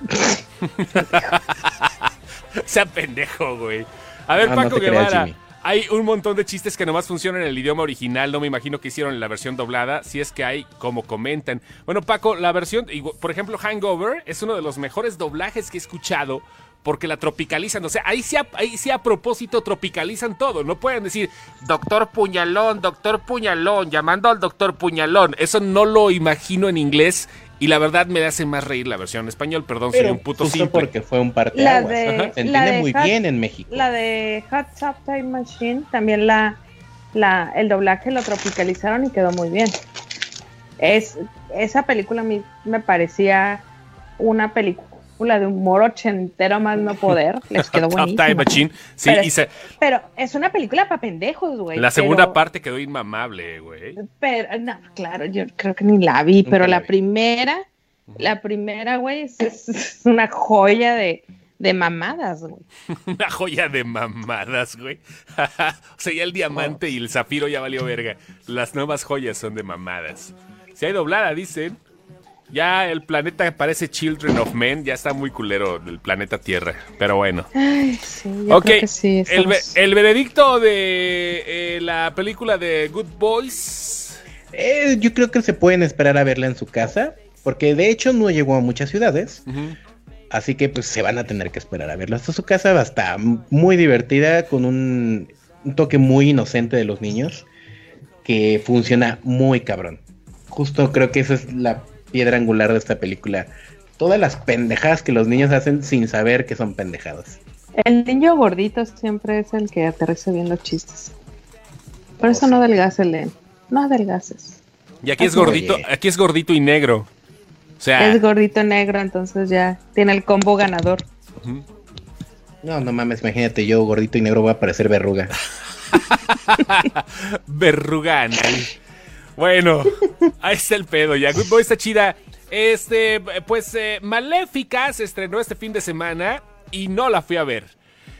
Speaker 3: <laughs>
Speaker 1: Sea pendejo, güey. A ver,
Speaker 3: No, no
Speaker 1: Paco
Speaker 3: creas,
Speaker 1: Guevara.
Speaker 3: Jimmy.
Speaker 1: hay un montón de chistes que nomás funcionan en el idioma original. No me imagino que hicieron en la versión doblada. Si es que hay, como comentan. Bueno, Paco, la versión, por ejemplo, Hangover es uno de los mejores doblajes que he escuchado. Porque la tropicalizan. O sea, ahí sí, a, ahí sí a propósito tropicalizan todo. No pueden decir, doctor Puñalón, doctor Puñalón, llamando al doctor Puñalón. Eso no lo imagino en inglés. Y la verdad me hace más reír la versión en español, perdón, soy un puto simple.
Speaker 3: porque fue un parte
Speaker 2: La
Speaker 3: Se entiende
Speaker 2: la de
Speaker 3: muy
Speaker 2: Hot-
Speaker 3: bien en México.
Speaker 2: La de Hot Tub Time Machine, también la, la, el doblaje lo tropicalizaron y quedó muy bien. Es, esa película a mí me parecía una película de humor ochentero más no poder. Les quedó <laughs> buenísima.
Speaker 1: Time Machine. Sí,
Speaker 2: Pero
Speaker 1: y se-
Speaker 2: Pero es una película para pendejos, güey.
Speaker 1: la segunda
Speaker 2: pero-
Speaker 1: parte quedó inmamable, güey.
Speaker 2: Pero, no, claro, yo creo que ni la vi,
Speaker 3: Nunca
Speaker 2: pero
Speaker 3: la vi.
Speaker 2: primera, la primera, güey, es, es una joya de, de mamadas, güey. <laughs>
Speaker 1: Una joya de mamadas, güey. <laughs> o sea, ya el diamante y el zafiro ya valió verga. Las nuevas joyas son de mamadas. Si hay doblada, dicen. Ya el planeta parece Children of Men. Ya está muy culero el planeta Tierra. Pero bueno.
Speaker 2: Ay, sí, yo
Speaker 1: ok.
Speaker 2: creo que sí.
Speaker 1: el,
Speaker 2: estamos-
Speaker 1: el veredicto de eh, la película de Good Boys.
Speaker 3: Eh, yo creo que se pueden esperar a verla en su casa, porque de hecho no llegó a muchas ciudades, así que pues se van a tener que esperar a verla hasta su casa. Va a estar muy divertida, con un, un toque muy inocente de los niños, que funciona muy cabrón. Justo creo que esa es la piedra angular de esta película. Todas las pendejadas que los niños hacen sin saber que son pendejadas.
Speaker 2: El niño gordito siempre es el que aterriza bien los chistes. Por
Speaker 3: Oh,
Speaker 2: eso
Speaker 3: sí.
Speaker 2: no adelgace, Len. No adelgaces.
Speaker 1: Y aquí es
Speaker 3: Oye.
Speaker 1: gordito, aquí es gordito y negro. O sea,
Speaker 2: Es gordito negro, entonces ya tiene el combo ganador.
Speaker 3: No, no mames, imagínate yo gordito y negro voy a parecer verruga. <laughs>
Speaker 1: Verruga. Bueno, ahí está el pedo ya. Good Boy está chida. Este, pues eh, Maléfica se estrenó este fin de semana y no la fui a ver.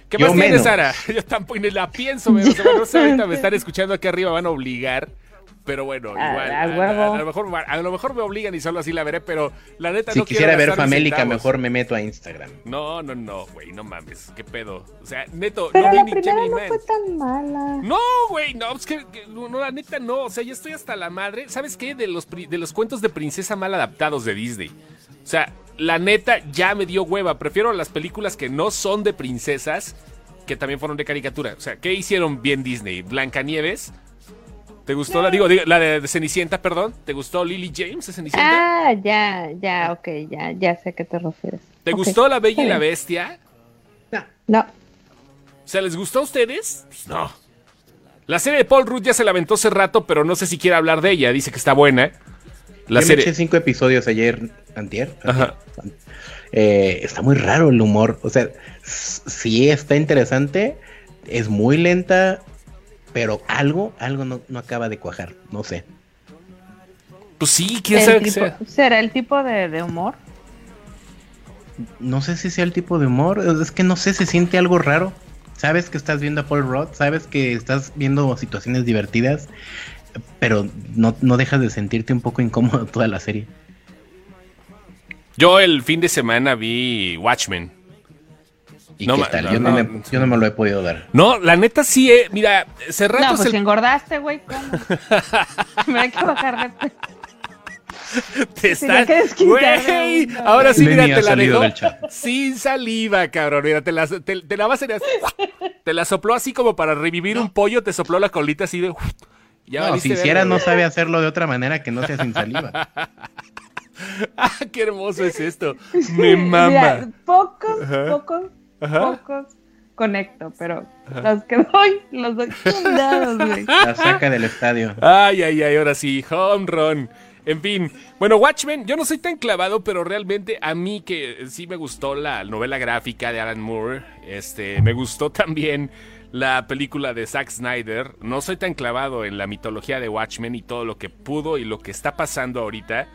Speaker 1: ¿Qué
Speaker 3: Yo
Speaker 1: más tienes. Sara? <laughs> Yo tampoco ni la pienso ver. O sea, no sé, ahorita me están escuchando aquí arriba, van a obligar. Pero bueno,
Speaker 2: A-
Speaker 1: igual.
Speaker 2: a
Speaker 1: A,
Speaker 2: huevo.
Speaker 1: a- a lo mejor, a lo mejor me obligan y solo así la veré, pero la neta
Speaker 3: Si
Speaker 1: no quiero
Speaker 3: quisiera ver Famélica, mejor me meto a Instagram.
Speaker 1: No, no, no, güey, no mames. ¿Qué pedo? O sea, neto,
Speaker 2: Pero
Speaker 1: no vi
Speaker 2: la
Speaker 1: ni
Speaker 2: primera no
Speaker 1: Man.
Speaker 2: fue tan mala.
Speaker 1: No, güey, no, es que, que- no, la neta no, o sea, ya estoy hasta la madre. ¿Sabes qué? De los, pri- de los cuentos de princesa mal adaptados de Disney. O sea, la neta ya me dio hueva. Prefiero las películas que no son de princesas, que también fueron de caricatura. O sea, ¿qué hicieron bien Disney? Blancanieves. ¿Te gustó la, digo, la de, de Cenicienta, perdón? ¿Te gustó Lily James de Cenicienta?
Speaker 2: Ah, ya, ya, ok, ya, ya sé a qué te refieres.
Speaker 1: ¿Te gustó La Bella y la. Bestia?
Speaker 2: No,
Speaker 1: O sea, ¿les gustó a ustedes? Pues no. La serie de Paul Rudd ya se la aventó hace rato, pero no sé si quiere hablar de ella. Dice que está buena. La
Speaker 3: Yo me
Speaker 1: serie.
Speaker 3: eché cinco episodios ayer, antier.
Speaker 1: Ajá.
Speaker 3: Eh, está muy raro el humor. O sea, sí está interesante. Es muy lenta. Pero algo, algo no, no acaba de cuajar. No sé.
Speaker 1: Pues sí, quién sabe sea.
Speaker 2: ¿será el tipo de, de humor?
Speaker 3: No sé si sea el tipo de humor. Es que no sé, se siente algo raro. Sabes que estás viendo a Paul Rudd. Sabes que estás viendo situaciones divertidas. Pero no, no dejas de sentirte un poco incómodo toda la serie.
Speaker 1: Yo el fin de semana vi Watchmen.
Speaker 3: ¿Y
Speaker 1: No,
Speaker 3: qué tal?
Speaker 1: no,
Speaker 3: yo, no,
Speaker 1: no,
Speaker 3: me, yo no me lo he podido dar.
Speaker 1: No, la neta sí, eh. Mira, hace rato
Speaker 2: No, pues
Speaker 1: se-
Speaker 2: si engordaste, güey, ¿cómo? <laughs> Me hay que bajar de
Speaker 1: te estás. Güey, ahora sí, mira, te la dejó sin saliva, cabrón. Mira, te la, te, te la vas a Te la sopló así como para revivir un pollo, te sopló la colita así de. Ya
Speaker 3: no, si hiciera no sabe hacerlo de otra manera que no sea sin saliva. <laughs>
Speaker 1: Ah, qué hermoso es esto. <laughs> Me
Speaker 2: Mira,
Speaker 1: mama.
Speaker 2: pocos, pocos,
Speaker 1: Ajá.
Speaker 2: pocos conecto, pero los que doy, los doy fundados, güey. <laughs>
Speaker 3: La saca del estadio.
Speaker 1: Ay, ay, ay, ahora sí, home run. En fin, bueno, Watchmen, yo no soy tan clavado, pero realmente a mí que sí me gustó la novela gráfica de Alan Moore, este, me gustó también la película de Zack Snyder. No soy tan clavado en la mitología de Watchmen y todo lo que pudo y lo que está pasando ahorita.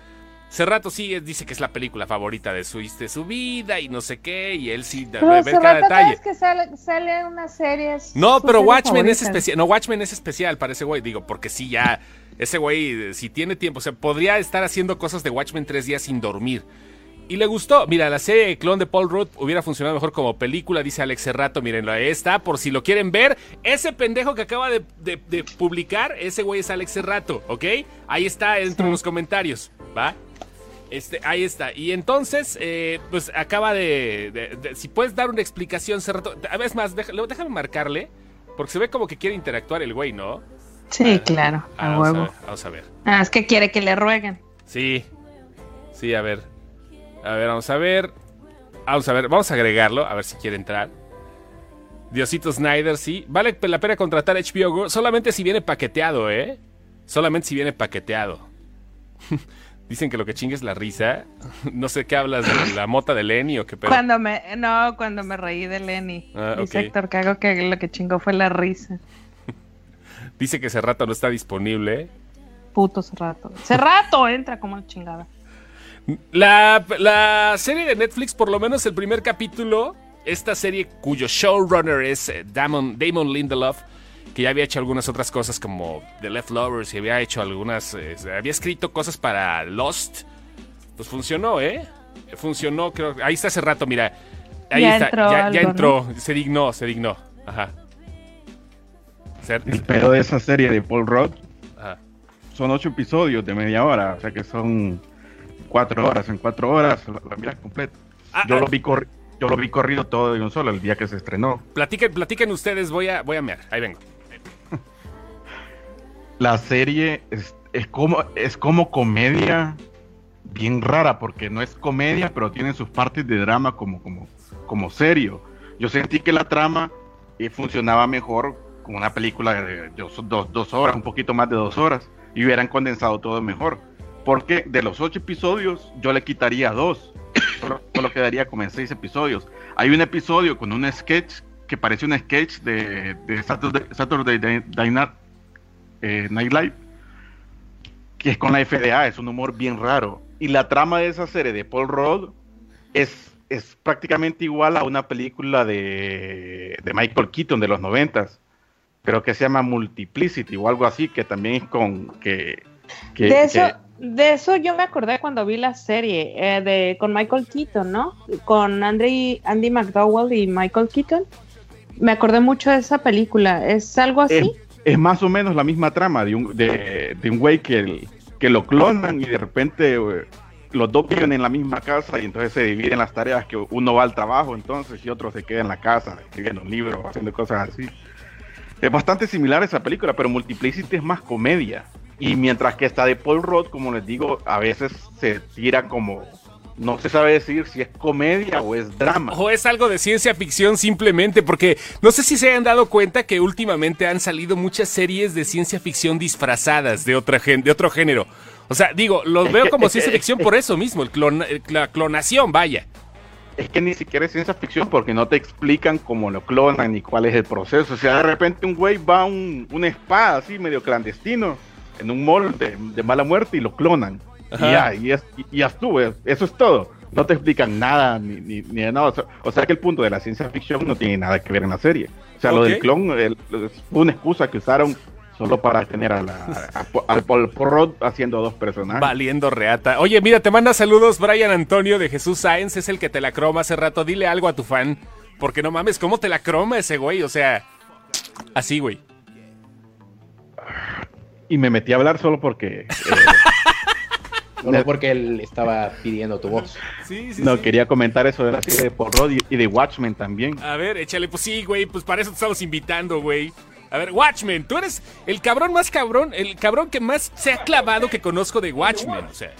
Speaker 1: Hace rato sí es- dice que es la película favorita de su, de su vida y no sé qué, y él sí
Speaker 2: Pero
Speaker 1: ve
Speaker 2: hace
Speaker 1: cada detalle.
Speaker 2: ves que sale, sale una serie.
Speaker 1: No, pero
Speaker 2: serie
Speaker 1: Watchmen es especial. No, Watchmen es especial para ese güey. Digo, porque sí, ya. Ese güey, si tiene tiempo, o sea, podría estar haciendo cosas de Watchmen tres días sin dormir. Y le gustó. Mira, la serie Clon de Paul Rudd hubiera funcionado mejor como película, dice Alex Cerrato. Mírenlo, ahí está, por si lo quieren ver. Ese pendejo que acaba de, de- de publicar, ese güey es Alex Cerrato, ¿ok? Ahí está, dentro de los comentarios, ¿va? Este, ahí está. Y entonces, eh, pues acaba de, de- de- Si puedes dar una explicación hace rato. A ver, más, déjame, déjame marcarle. Porque se ve como que quiere interactuar el güey, ¿no?
Speaker 2: Sí, claro,
Speaker 1: Ah,
Speaker 2: a
Speaker 1: vamos, a
Speaker 2: huevo.
Speaker 1: ver, vamos a ver.
Speaker 2: Ah, es que quiere que le rueguen.
Speaker 1: Sí. Sí, a ver. A ver, vamos a ver. Vamos a ver, vamos a agregarlo, a ver si quiere entrar. Diosito Snyder, sí. Vale la pena contratar HBO Go solamente si viene paqueteado, ¿eh? Solamente si viene paqueteado. <laughs> Dicen que lo que chingue es la risa. <laughs> No sé qué hablas de la mota de Lenny o qué pedo.
Speaker 2: Cuando me, no, cuando me reí de Lenny.
Speaker 1: Ah,
Speaker 2: Dice
Speaker 1: ok.
Speaker 2: Héctor Cago que lo que chingó fue la risa. <laughs>
Speaker 1: Dice que ese rato no está disponible.
Speaker 2: Puto Cerrato. Cerrato <laughs> entra como chingada.
Speaker 1: La, la serie de Netflix, por lo menos el primer capítulo, esta serie cuyo showrunner es eh, Damon, Damon Lindelof, que ya había hecho algunas otras cosas como The Left Lovers y había hecho algunas, eh, había escrito cosas para Lost, pues funcionó, ¿eh? Funcionó, creo. Ahí está hace rato, mira. Ahí
Speaker 2: Ya
Speaker 1: está,
Speaker 2: entró
Speaker 1: ya, entró, se dignó, se dignó. Ajá.
Speaker 4: Pedo de esa serie de Paul Rudd
Speaker 1: ajá.
Speaker 4: son ocho episodios de media hora, o sea que son cuatro horas. En cuatro horas la, la miras completa.
Speaker 1: Ah,
Speaker 4: Yo
Speaker 1: ah.
Speaker 4: lo vi yo lo vi corrido todo de un solo el día que se estrenó.
Speaker 1: Platiquen, platiquen ustedes, voy a, voy a mear. Ahí vengo.
Speaker 4: La serie es, es como es como comedia bien rara porque no es comedia, pero tiene sus partes de drama como como como serio. Yo sentí que la trama eh, funcionaba mejor con una película de dos, dos- dos horas, un poquito más de dos horas, y hubieran condensado todo mejor. Porque de los ocho episodios, yo le quitaría dos. Solo, quedaría como en seis episodios. Hay un episodio con un sketch que parece un sketch de, de Saturday, Saturday Night, eh, Night Live, que es con la FDA, es un humor bien raro. Y la trama de esa serie de Paul Rudd es, es prácticamente igual a una película de, de Michael Keaton de los noventas. Creo que se llama Multiplicity o algo así, que también es con que... que-
Speaker 2: de eso,
Speaker 4: que-
Speaker 2: de eso yo me acordé cuando vi la serie eh, de con Michael Keaton, ¿no? Con Andy, Andy McDowell y Michael Keaton. Me acordé mucho de esa película. ¿Es algo así?
Speaker 4: es, es más o menos la misma trama de un, de, un güey que, que lo clonan y de repente eh, los dos viven en la misma casa y entonces se dividen las tareas que uno va al trabajo entonces y otro se queda en la casa escribiendo un libro, haciendo cosas así. Es bastante similar a esa película, pero Multiplicity es más comedia. Y mientras que esta de Paul Rudd, como les digo, a veces se tira como... No se sabe decir si es comedia o es drama.
Speaker 1: O es algo de ciencia ficción simplemente, porque no sé si se han dado cuenta que últimamente han salido muchas series de ciencia ficción disfrazadas de, otra gen- de otro género. O sea, digo, los veo como <laughs> ciencia ficción por eso mismo, el clon- el- la clonación, vaya.
Speaker 4: es que ni siquiera es ciencia ficción porque no te explican cómo lo clonan ni cuál es el proceso. O sea, de repente un güey va a un, una espada así medio clandestino en un mall de, de mala muerte y lo clonan. Y ya, y, es- y- ya estuvo, eso es todo. No te explican nada ni, ni, ni nada. O sea, o sea que el punto de la ciencia ficción no tiene nada que ver en la serie. O sea, lo del clon el- fue una excusa que usaron solo para tener a la, a, a- al Paul haciendo dos personajes.
Speaker 1: Valiendo reata. Oye, mira, te manda saludos Brian Antonio de Jesús Sáenz, es el que te la croma hace rato. Dile algo a tu fan, porque no mames, ¿cómo te la croma ese güey? O sea, así, güey.
Speaker 4: Y me metí a hablar solo porque... eh,
Speaker 3: Solo porque él estaba pidiendo tu voz.
Speaker 1: Sí, sí,
Speaker 4: No, quería comentar eso de la serie de Rudd y, de Watchmen también.
Speaker 1: A ver, échale, pues sí, güey, pues para eso te estamos invitando, güey. A ver, Watchmen, tú eres el cabrón más cabrón, el cabrón que más se ha clavado que conozco de Watchmen, o sea.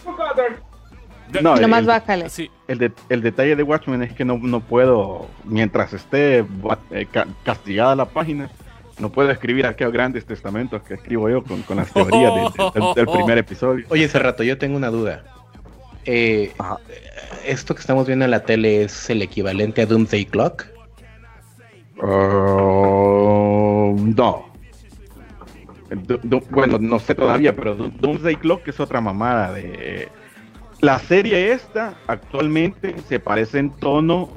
Speaker 4: No,
Speaker 2: Nomás
Speaker 4: el,
Speaker 2: bájale.
Speaker 1: Sí,
Speaker 4: el, de- el detalle de Watchmen es que no, no puedo, mientras esté eh, ca- castigada la página, no puedo escribir aquellos grandes testamentos que escribo yo con, con las teorías de- de- del, del primer <laughs> episodio.
Speaker 3: Oye, ese rato yo tengo una duda. Eh. ¿Esto que estamos viendo en la tele es el equivalente a Doomsday Clock?
Speaker 4: Oh, no. Bueno, no sé todavía, pero Doomsday Clock es otra mamada de... La serie esta actualmente se parece en tono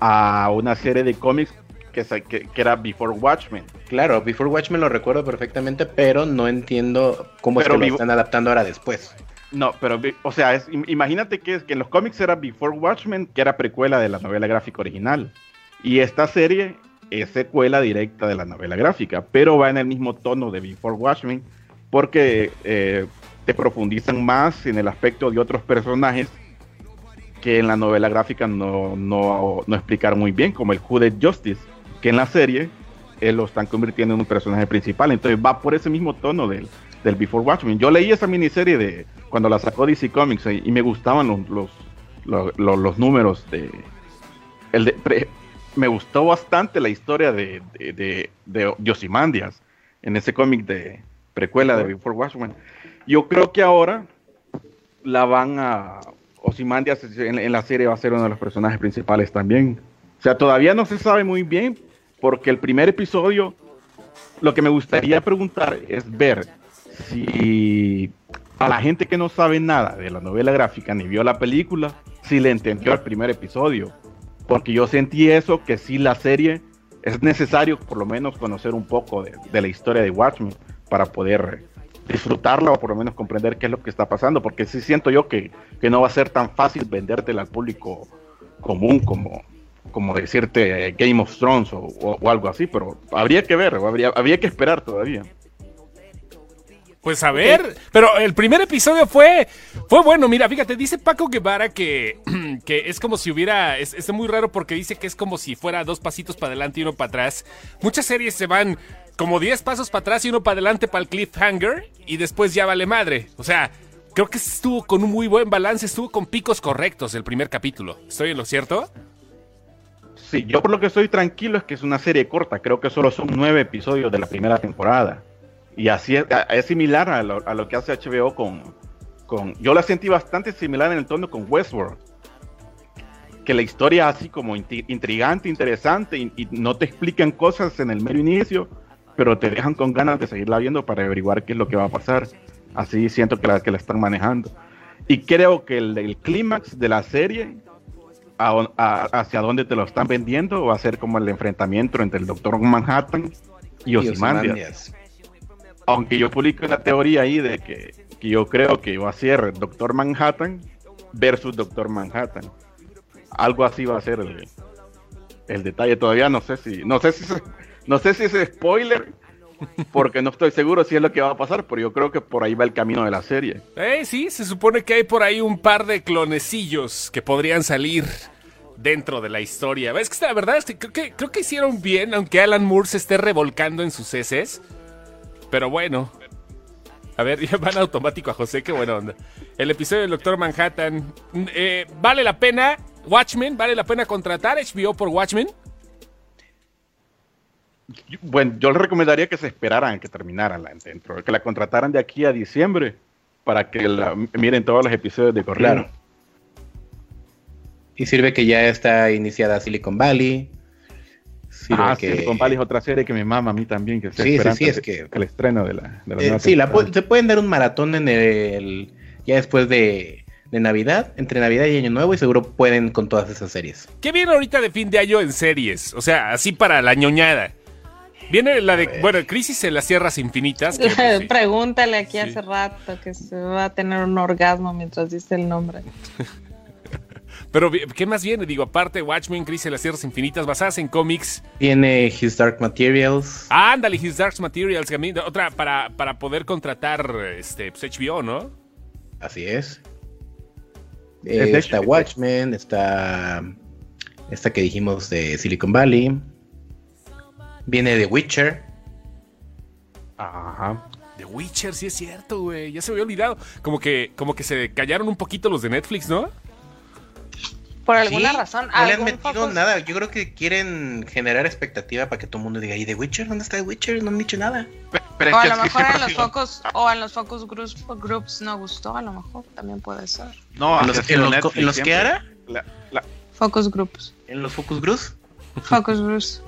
Speaker 4: a una serie de cómics que, se- que, que era Before Watchmen.
Speaker 3: Claro, Before Watchmen lo recuerdo perfectamente, pero no entiendo cómo
Speaker 4: Pero
Speaker 3: es que lo están adaptando ahora después.
Speaker 4: No, pero, o sea, es- imagínate que en los cómics era Before Watchmen, que era precuela de la novela gráfica original. Y esta serie es secuela directa de la novela gráfica, pero va en el mismo tono de Before Watchmen, porque eh, te profundizan más en el aspecto de otros personajes que en la novela gráfica no, no, no explicaron muy bien, como el Hooded Justice, que en la serie él lo están convirtiendo en un personaje principal. Entonces va por ese mismo tono del, del Before Watchmen. Yo leí esa miniserie de cuando la sacó DC Comics y, y me gustaban los, los, los, los- los números de, el de pre- me gustó bastante la historia de, de, de, de Ozymandias en ese cómic de precuela de Before Watchmen. Yo creo que ahora la van a. Ozymandias en, en la serie va a ser uno de los personajes principales también. O sea, todavía no se sabe muy bien, porque el primer episodio, lo que me gustaría preguntar es ver si a la gente que no sabe nada de la novela gráfica ni vio la película, si le entendió el primer episodio. Porque yo sentí eso, que sí la serie es necesario por lo menos conocer un poco de, de la historia de Watchmen para poder disfrutarla o por lo menos comprender qué es lo que está pasando. Porque sí siento yo que, que no va a ser tan fácil vendértela al público común como, como decirte eh, Game of Thrones o, o- o algo así, pero habría que ver, o habría, habría que esperar todavía.
Speaker 1: Pues a ver, pero el primer episodio fue fue bueno, mira, fíjate, dice Paco Guevara que, <clears throat> que es como si hubiera, es, es muy raro porque dice que es como si fuera dos pasitos para adelante y uno para atrás. Muchas series se van como 10 pasos para atrás y uno para adelante para el cliffhanger y después ya vale madre. O sea, creo que estuvo con un muy buen balance, estuvo con picos correctos el primer capítulo. ¿Estoy en lo cierto?
Speaker 4: Sí, yo por lo que estoy tranquilo es que es una serie corta, creo que solo son nueve episodios de la primera temporada. Y así es, similar a lo, que hace HBO con, con... Yo la sentí bastante similar en el tono con Westworld. Que la historia así como intrigante, interesante, y, no te explican cosas en el mero inicio, pero te dejan con ganas de seguirla viendo para averiguar qué es lo que va a pasar. Así siento que la, que la están manejando. Y creo que el clímax de la serie a- a- hacia dónde te lo están vendiendo va a ser como el enfrentamiento entre el Doctor Manhattan y Ozymandias.
Speaker 3: Ozymandias.
Speaker 4: Aunque yo publico una teoría ahí de que, que yo creo que va a ser Doctor Manhattan versus Doctor Manhattan. Algo así va a ser el, el detalle. Todavía no sé si no sé si se- no sé si es spoiler porque no estoy seguro si es lo que va a pasar, pero yo creo que por ahí va el camino de la serie.
Speaker 1: Eh, sí, se supone que hay por ahí un par de clonecillos que podrían salir dentro de la historia. Es que la verdad es que creo que, hicieron bien, aunque Alan Moore se esté revolcando en sus heces. Pero bueno. A ver, <laughs> ya van automático a José, qué buena onda. El episodio del Doctor Manhattan. eh, ¿Vale la pena? Watchmen, ¿vale la pena contratar HBO por Watchmen?
Speaker 4: Yo- Bueno, yo les recomendaría que se esperaran a que terminaran la dentro, que la contrataran de aquí a diciembre para que la miren todos los episodios de corrido.
Speaker 3: Claro. Y sirve que ya está iniciada Silicon Valley. Sirve
Speaker 4: Ah,
Speaker 3: que...
Speaker 4: Silicon Valley es otra serie que me mama a mí también, que
Speaker 3: Sí, sí, sí, es que-
Speaker 4: el estreno de la, de la
Speaker 3: Eh, sí, la pu- se pueden dar un maratón en el ya después de, de Navidad, entre Navidad y Año Nuevo, y seguro pueden con todas esas series.
Speaker 1: ¿Qué viene ahorita de fin de año en series? O sea, así para la ñoñada. Viene la de, bueno, Crisis en las Tierras Infinitas. que, pues, sí. <laughs>
Speaker 2: Pregúntale aquí
Speaker 1: Sí.
Speaker 2: hace rato que se va a tener un orgasmo mientras dice el nombre. <laughs>
Speaker 1: Pero, ¿qué más viene? Digo, aparte, Watchmen, Crisis en las Tierras Infinitas, basadas en cómics.
Speaker 3: Tiene His Dark Materials.
Speaker 1: Ándale, His Dark Materials, que a mí- otra para, para poder contratar este, pues, HBO, ¿no?
Speaker 3: Así es. Eh, está Watchmen, está esta que dijimos de Silicon Valley. Viene The Witcher.
Speaker 4: Ajá.
Speaker 1: The Witcher, sí es cierto, güey. Ya se me había olvidado. Como que, como que se callaron un poquito los de Netflix, ¿no?
Speaker 2: Por alguna
Speaker 3: Sí,
Speaker 2: razón,
Speaker 3: No le han metido
Speaker 2: focus-
Speaker 3: nada. Yo creo que quieren generar expectativa para que todo el mundo diga, ¿y The Witcher? ¿Dónde está The Witcher? No han dicho nada.
Speaker 4: Pero
Speaker 2: O a lo mejor en los focus o en los focus groups, groups no gustó, a lo mejor también puede ser.
Speaker 4: No,
Speaker 3: ¿En los-
Speaker 4: ha sido
Speaker 3: en los co-
Speaker 4: Netflix
Speaker 3: en los que?
Speaker 4: La- la-
Speaker 2: Focus groups,
Speaker 3: ¿En los Focus Groups?
Speaker 2: focus groups.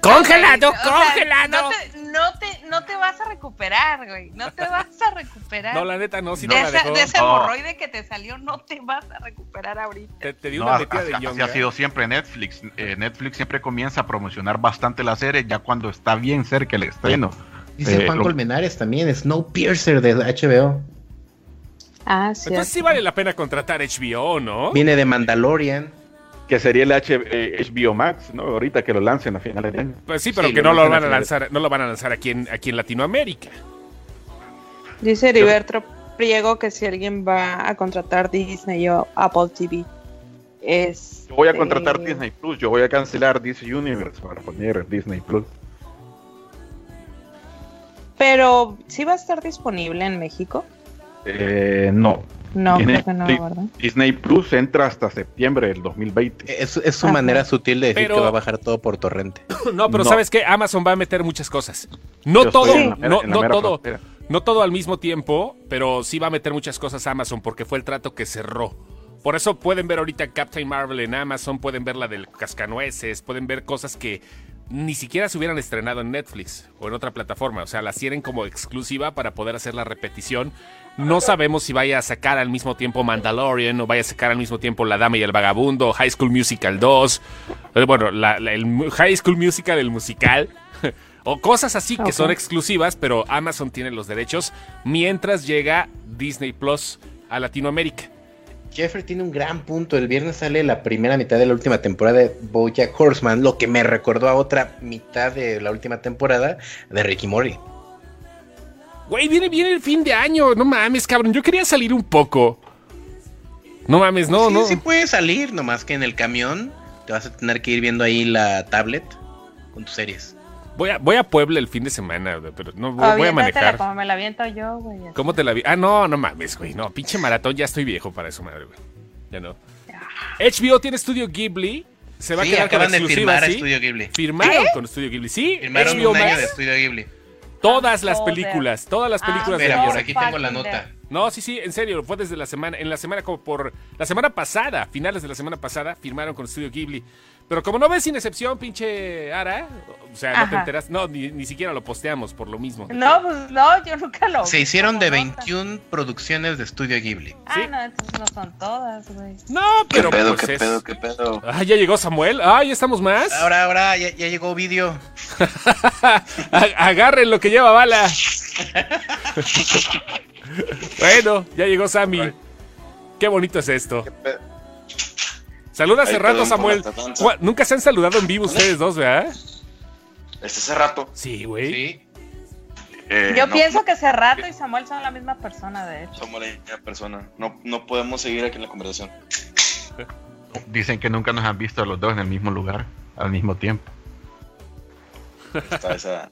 Speaker 1: ¡Congelado,
Speaker 2: O sea,
Speaker 1: congelado!
Speaker 2: No te, no, te, no te vas a recuperar, güey. No te vas a recuperar. <laughs>
Speaker 1: No, la neta, no, si
Speaker 2: de,
Speaker 1: no la
Speaker 2: esa-
Speaker 1: dejó.
Speaker 2: de ese
Speaker 4: No.
Speaker 2: hemorroide que te salió, no te vas a recuperar ahorita.
Speaker 1: Te, te di
Speaker 4: no,
Speaker 1: una
Speaker 4: así,
Speaker 1: metida de
Speaker 4: así ha sido siempre Netflix. Eh, Netflix siempre comienza a promocionar bastante la serie ya cuando está bien cerca el estreno.
Speaker 3: Dice
Speaker 4: Eh,
Speaker 3: Juan
Speaker 4: lo-
Speaker 3: Colmenares también, Snowpiercer de HBO.
Speaker 2: Ah, sí.
Speaker 1: Entonces sí vale la pena contratar HBO, ¿no?
Speaker 3: Viene de Mandalorian.
Speaker 4: Que sería el H- eh, HBO Max, ¿no? Ahorita que lo lancen a finales de año.
Speaker 1: Pues sí, pero
Speaker 3: Sí,
Speaker 1: que
Speaker 3: lo
Speaker 1: no lo van
Speaker 3: a
Speaker 1: lanzar, no lo van a lanzar aquí en, aquí en Latinoamérica.
Speaker 2: Dice Heriberto, friego que si alguien va a contratar Disney o Apple TV. Es,
Speaker 4: Yo voy a contratar Disney Plus, yo voy a cancelar DC Universe para poner Disney Plus.
Speaker 2: Pero, ¿sí va a estar disponible en México?
Speaker 4: Eh, no.
Speaker 2: No, creo que no.
Speaker 4: Disney Plus entra hasta septiembre del 2020.
Speaker 3: Es, es su
Speaker 2: Ajá.
Speaker 3: manera sutil de decir
Speaker 1: Pero-
Speaker 3: que va a bajar todo por torrente. <coughs>
Speaker 1: No, pero
Speaker 4: No.
Speaker 1: ¿sabes qué? Amazon va a meter muchas cosas. No
Speaker 4: Yo
Speaker 1: todo,
Speaker 4: mera-
Speaker 1: no, todo,
Speaker 4: frontera.
Speaker 1: no todo al mismo tiempo, pero sí va a meter muchas cosas a Amazon porque fue el trato que cerró. Por eso pueden ver ahorita Captain Marvel en Amazon, pueden ver la del Cascanueces, pueden ver cosas que ni siquiera se hubieran estrenado en Netflix o en otra plataforma. O sea, las tienen como exclusiva para poder hacer la repetición. No sabemos si vaya a sacar al mismo tiempo Mandalorian o vaya a sacar al mismo tiempo La Dama y el Vagabundo, High School Musical 2. eh, Bueno, la- la- el High School Musical, el musical. <laughs> o cosas así que son exclusivas, pero Amazon tiene los derechos mientras llega Disney Plus a Latinoamérica.
Speaker 3: Jeffrey tiene un gran punto. El viernes sale la primera mitad de la última temporada de BoJack Horseman, lo que me recordó a otra mitad de la última temporada de Ricky Morty.
Speaker 1: Güey, viene bien el fin de año. No mames, cabrón. Yo quería salir un poco. No mames, no,
Speaker 3: sí,
Speaker 1: no.
Speaker 3: sí puede salir, nomás que en el camión te vas a tener que ir viendo ahí la tablet con tus series.
Speaker 1: Voy a, voy a Puebla el fin de semana, güey, pero no voy, voy a manejar.
Speaker 2: como me la aviento yo, güey.
Speaker 1: ¿Cómo te la vi? Ah, no, no mames, güey. No, pinche maratón, ya estoy viejo para eso, madre, güey. Ya no. HBO tiene estudio Ghibli. Se va
Speaker 3: Sí,
Speaker 1: a quedar con
Speaker 3: acaban de
Speaker 1: exclusiva,
Speaker 3: firmar a
Speaker 1: ¿sí?
Speaker 3: Estudio Ghibli.
Speaker 1: Firmaron con Estudio Ghibli, sí.
Speaker 3: Firmaron
Speaker 1: HBO
Speaker 3: un año
Speaker 1: Max,
Speaker 3: de Estudio Ghibli.
Speaker 1: Todas las películas, todas las
Speaker 2: Ah,
Speaker 1: películas de
Speaker 3: Mira, por aquí tengo la nota.
Speaker 1: No, sí, sí, en serio, fue desde la semana, en la semana como por, la semana pasada, finales de la semana pasada, firmaron con Estudio Ghibli. Pero como no ves sin excepción, pinche Ara, o sea, no te enteras, no, ni, ni siquiera lo posteamos por lo mismo.
Speaker 2: No, pues no, yo nunca lo
Speaker 3: Se
Speaker 2: vi
Speaker 3: hicieron de
Speaker 2: nota.
Speaker 3: 21 producciones de Estudio Ghibli.
Speaker 2: Ah,
Speaker 1: Sí.
Speaker 2: no, entonces no son todas, güey.
Speaker 1: No,
Speaker 5: ¿Qué
Speaker 1: pero
Speaker 5: pedo,
Speaker 1: pues
Speaker 5: qué
Speaker 1: es-
Speaker 5: pedo, qué pedo?
Speaker 1: Ah, ya llegó Samuel. Ah, ya estamos más.
Speaker 3: Ahora, ahora, ya, ya llegó vídeo. <laughs>
Speaker 1: Agarren lo que lleva bala. <laughs> bueno, ya llegó Sammy. Qué bonito es esto.
Speaker 5: ¿Qué pedo?
Speaker 1: Saluda hace
Speaker 5: Ay,
Speaker 1: rato, Samuel. Nunca se han saludado en vivo ustedes dos, ¿verdad?
Speaker 5: Este hace rato.
Speaker 1: Sí, güey.
Speaker 3: Sí.
Speaker 5: eh,
Speaker 2: Yo
Speaker 5: no,
Speaker 2: pienso
Speaker 5: no
Speaker 2: que Cerrato y Samuel son la misma persona, de hecho.
Speaker 5: somos la misma persona. No, no podemos seguir aquí en la conversación.
Speaker 4: Dicen que nunca nos han visto a los dos en el mismo lugar, al mismo tiempo.
Speaker 5: Está esa-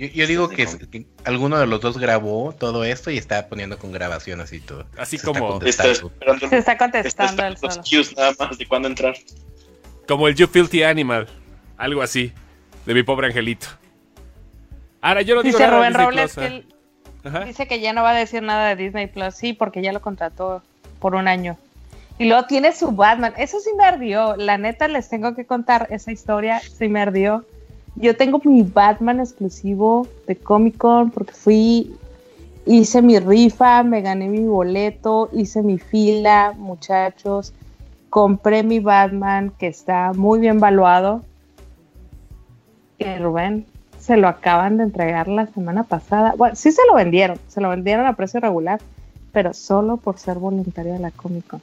Speaker 3: Yo, yo digo que, que alguno de los dos grabó todo esto y está poniendo con grabación así todo.
Speaker 1: Así
Speaker 3: Se está
Speaker 1: como-
Speaker 5: Está esperando,
Speaker 2: Se está
Speaker 5: está
Speaker 2: contestando
Speaker 5: esperando los cues nada más de cuándo entrar.
Speaker 1: Como el You Filthy Animal. Algo así. De mi pobre angelito. Ahora yo no digo
Speaker 2: Dice
Speaker 1: nada
Speaker 2: Rubén
Speaker 1: Disney
Speaker 2: Robles
Speaker 1: Plus,
Speaker 2: que
Speaker 1: ¿eh?
Speaker 2: él dice que ya no va a decir nada de Disney Plus, sí, porque ya lo contrató por un año. Y luego tiene su Batman. Eso sí me ardió. La neta les tengo que contar esa historia. Sí me ardió. Yo tengo mi Batman exclusivo de Comic Con porque fui, hice mi rifa, me gané mi boleto, hice mi fila, muchachos. Compré mi Batman que está muy bien valuado. Y Rubén, se lo acaban de entregar la semana pasada. Bueno, sí se lo vendieron, se lo vendieron a precio regular, pero solo por ser voluntario de la Comic Con.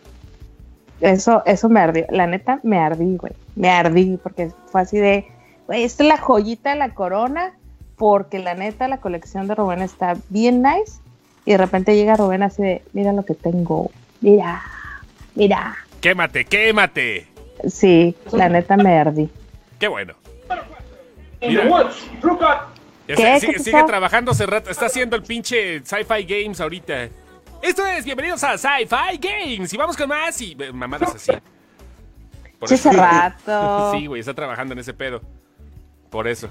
Speaker 2: Eso, eso me ardió. La neta, me ardí, güey. Me ardí porque fue así de, es la joyita de la corona, porque la neta, la colección de Rubén está bien nice. Y de repente llega Rubén así de, mira lo que tengo, mira, mira.
Speaker 1: Quémate, quémate.
Speaker 2: Sí, la neta me ardí.
Speaker 1: Qué bueno.
Speaker 6: In
Speaker 1: Mira.
Speaker 6: the woods, Drew got
Speaker 1: Ya
Speaker 2: ¿Qué?
Speaker 1: se-
Speaker 2: ¿Qué
Speaker 1: sigue, sigue trabajando hace rato. Está haciendo el pinche Sci-Fi Games ahorita. Esto es, bienvenidos a Sci-Fi Games. Y vamos con más. Y eh, mamadas así. Por
Speaker 2: Sí, hace rato. <laughs>
Speaker 1: Sí, güey, está trabajando en ese pedo. Por eso.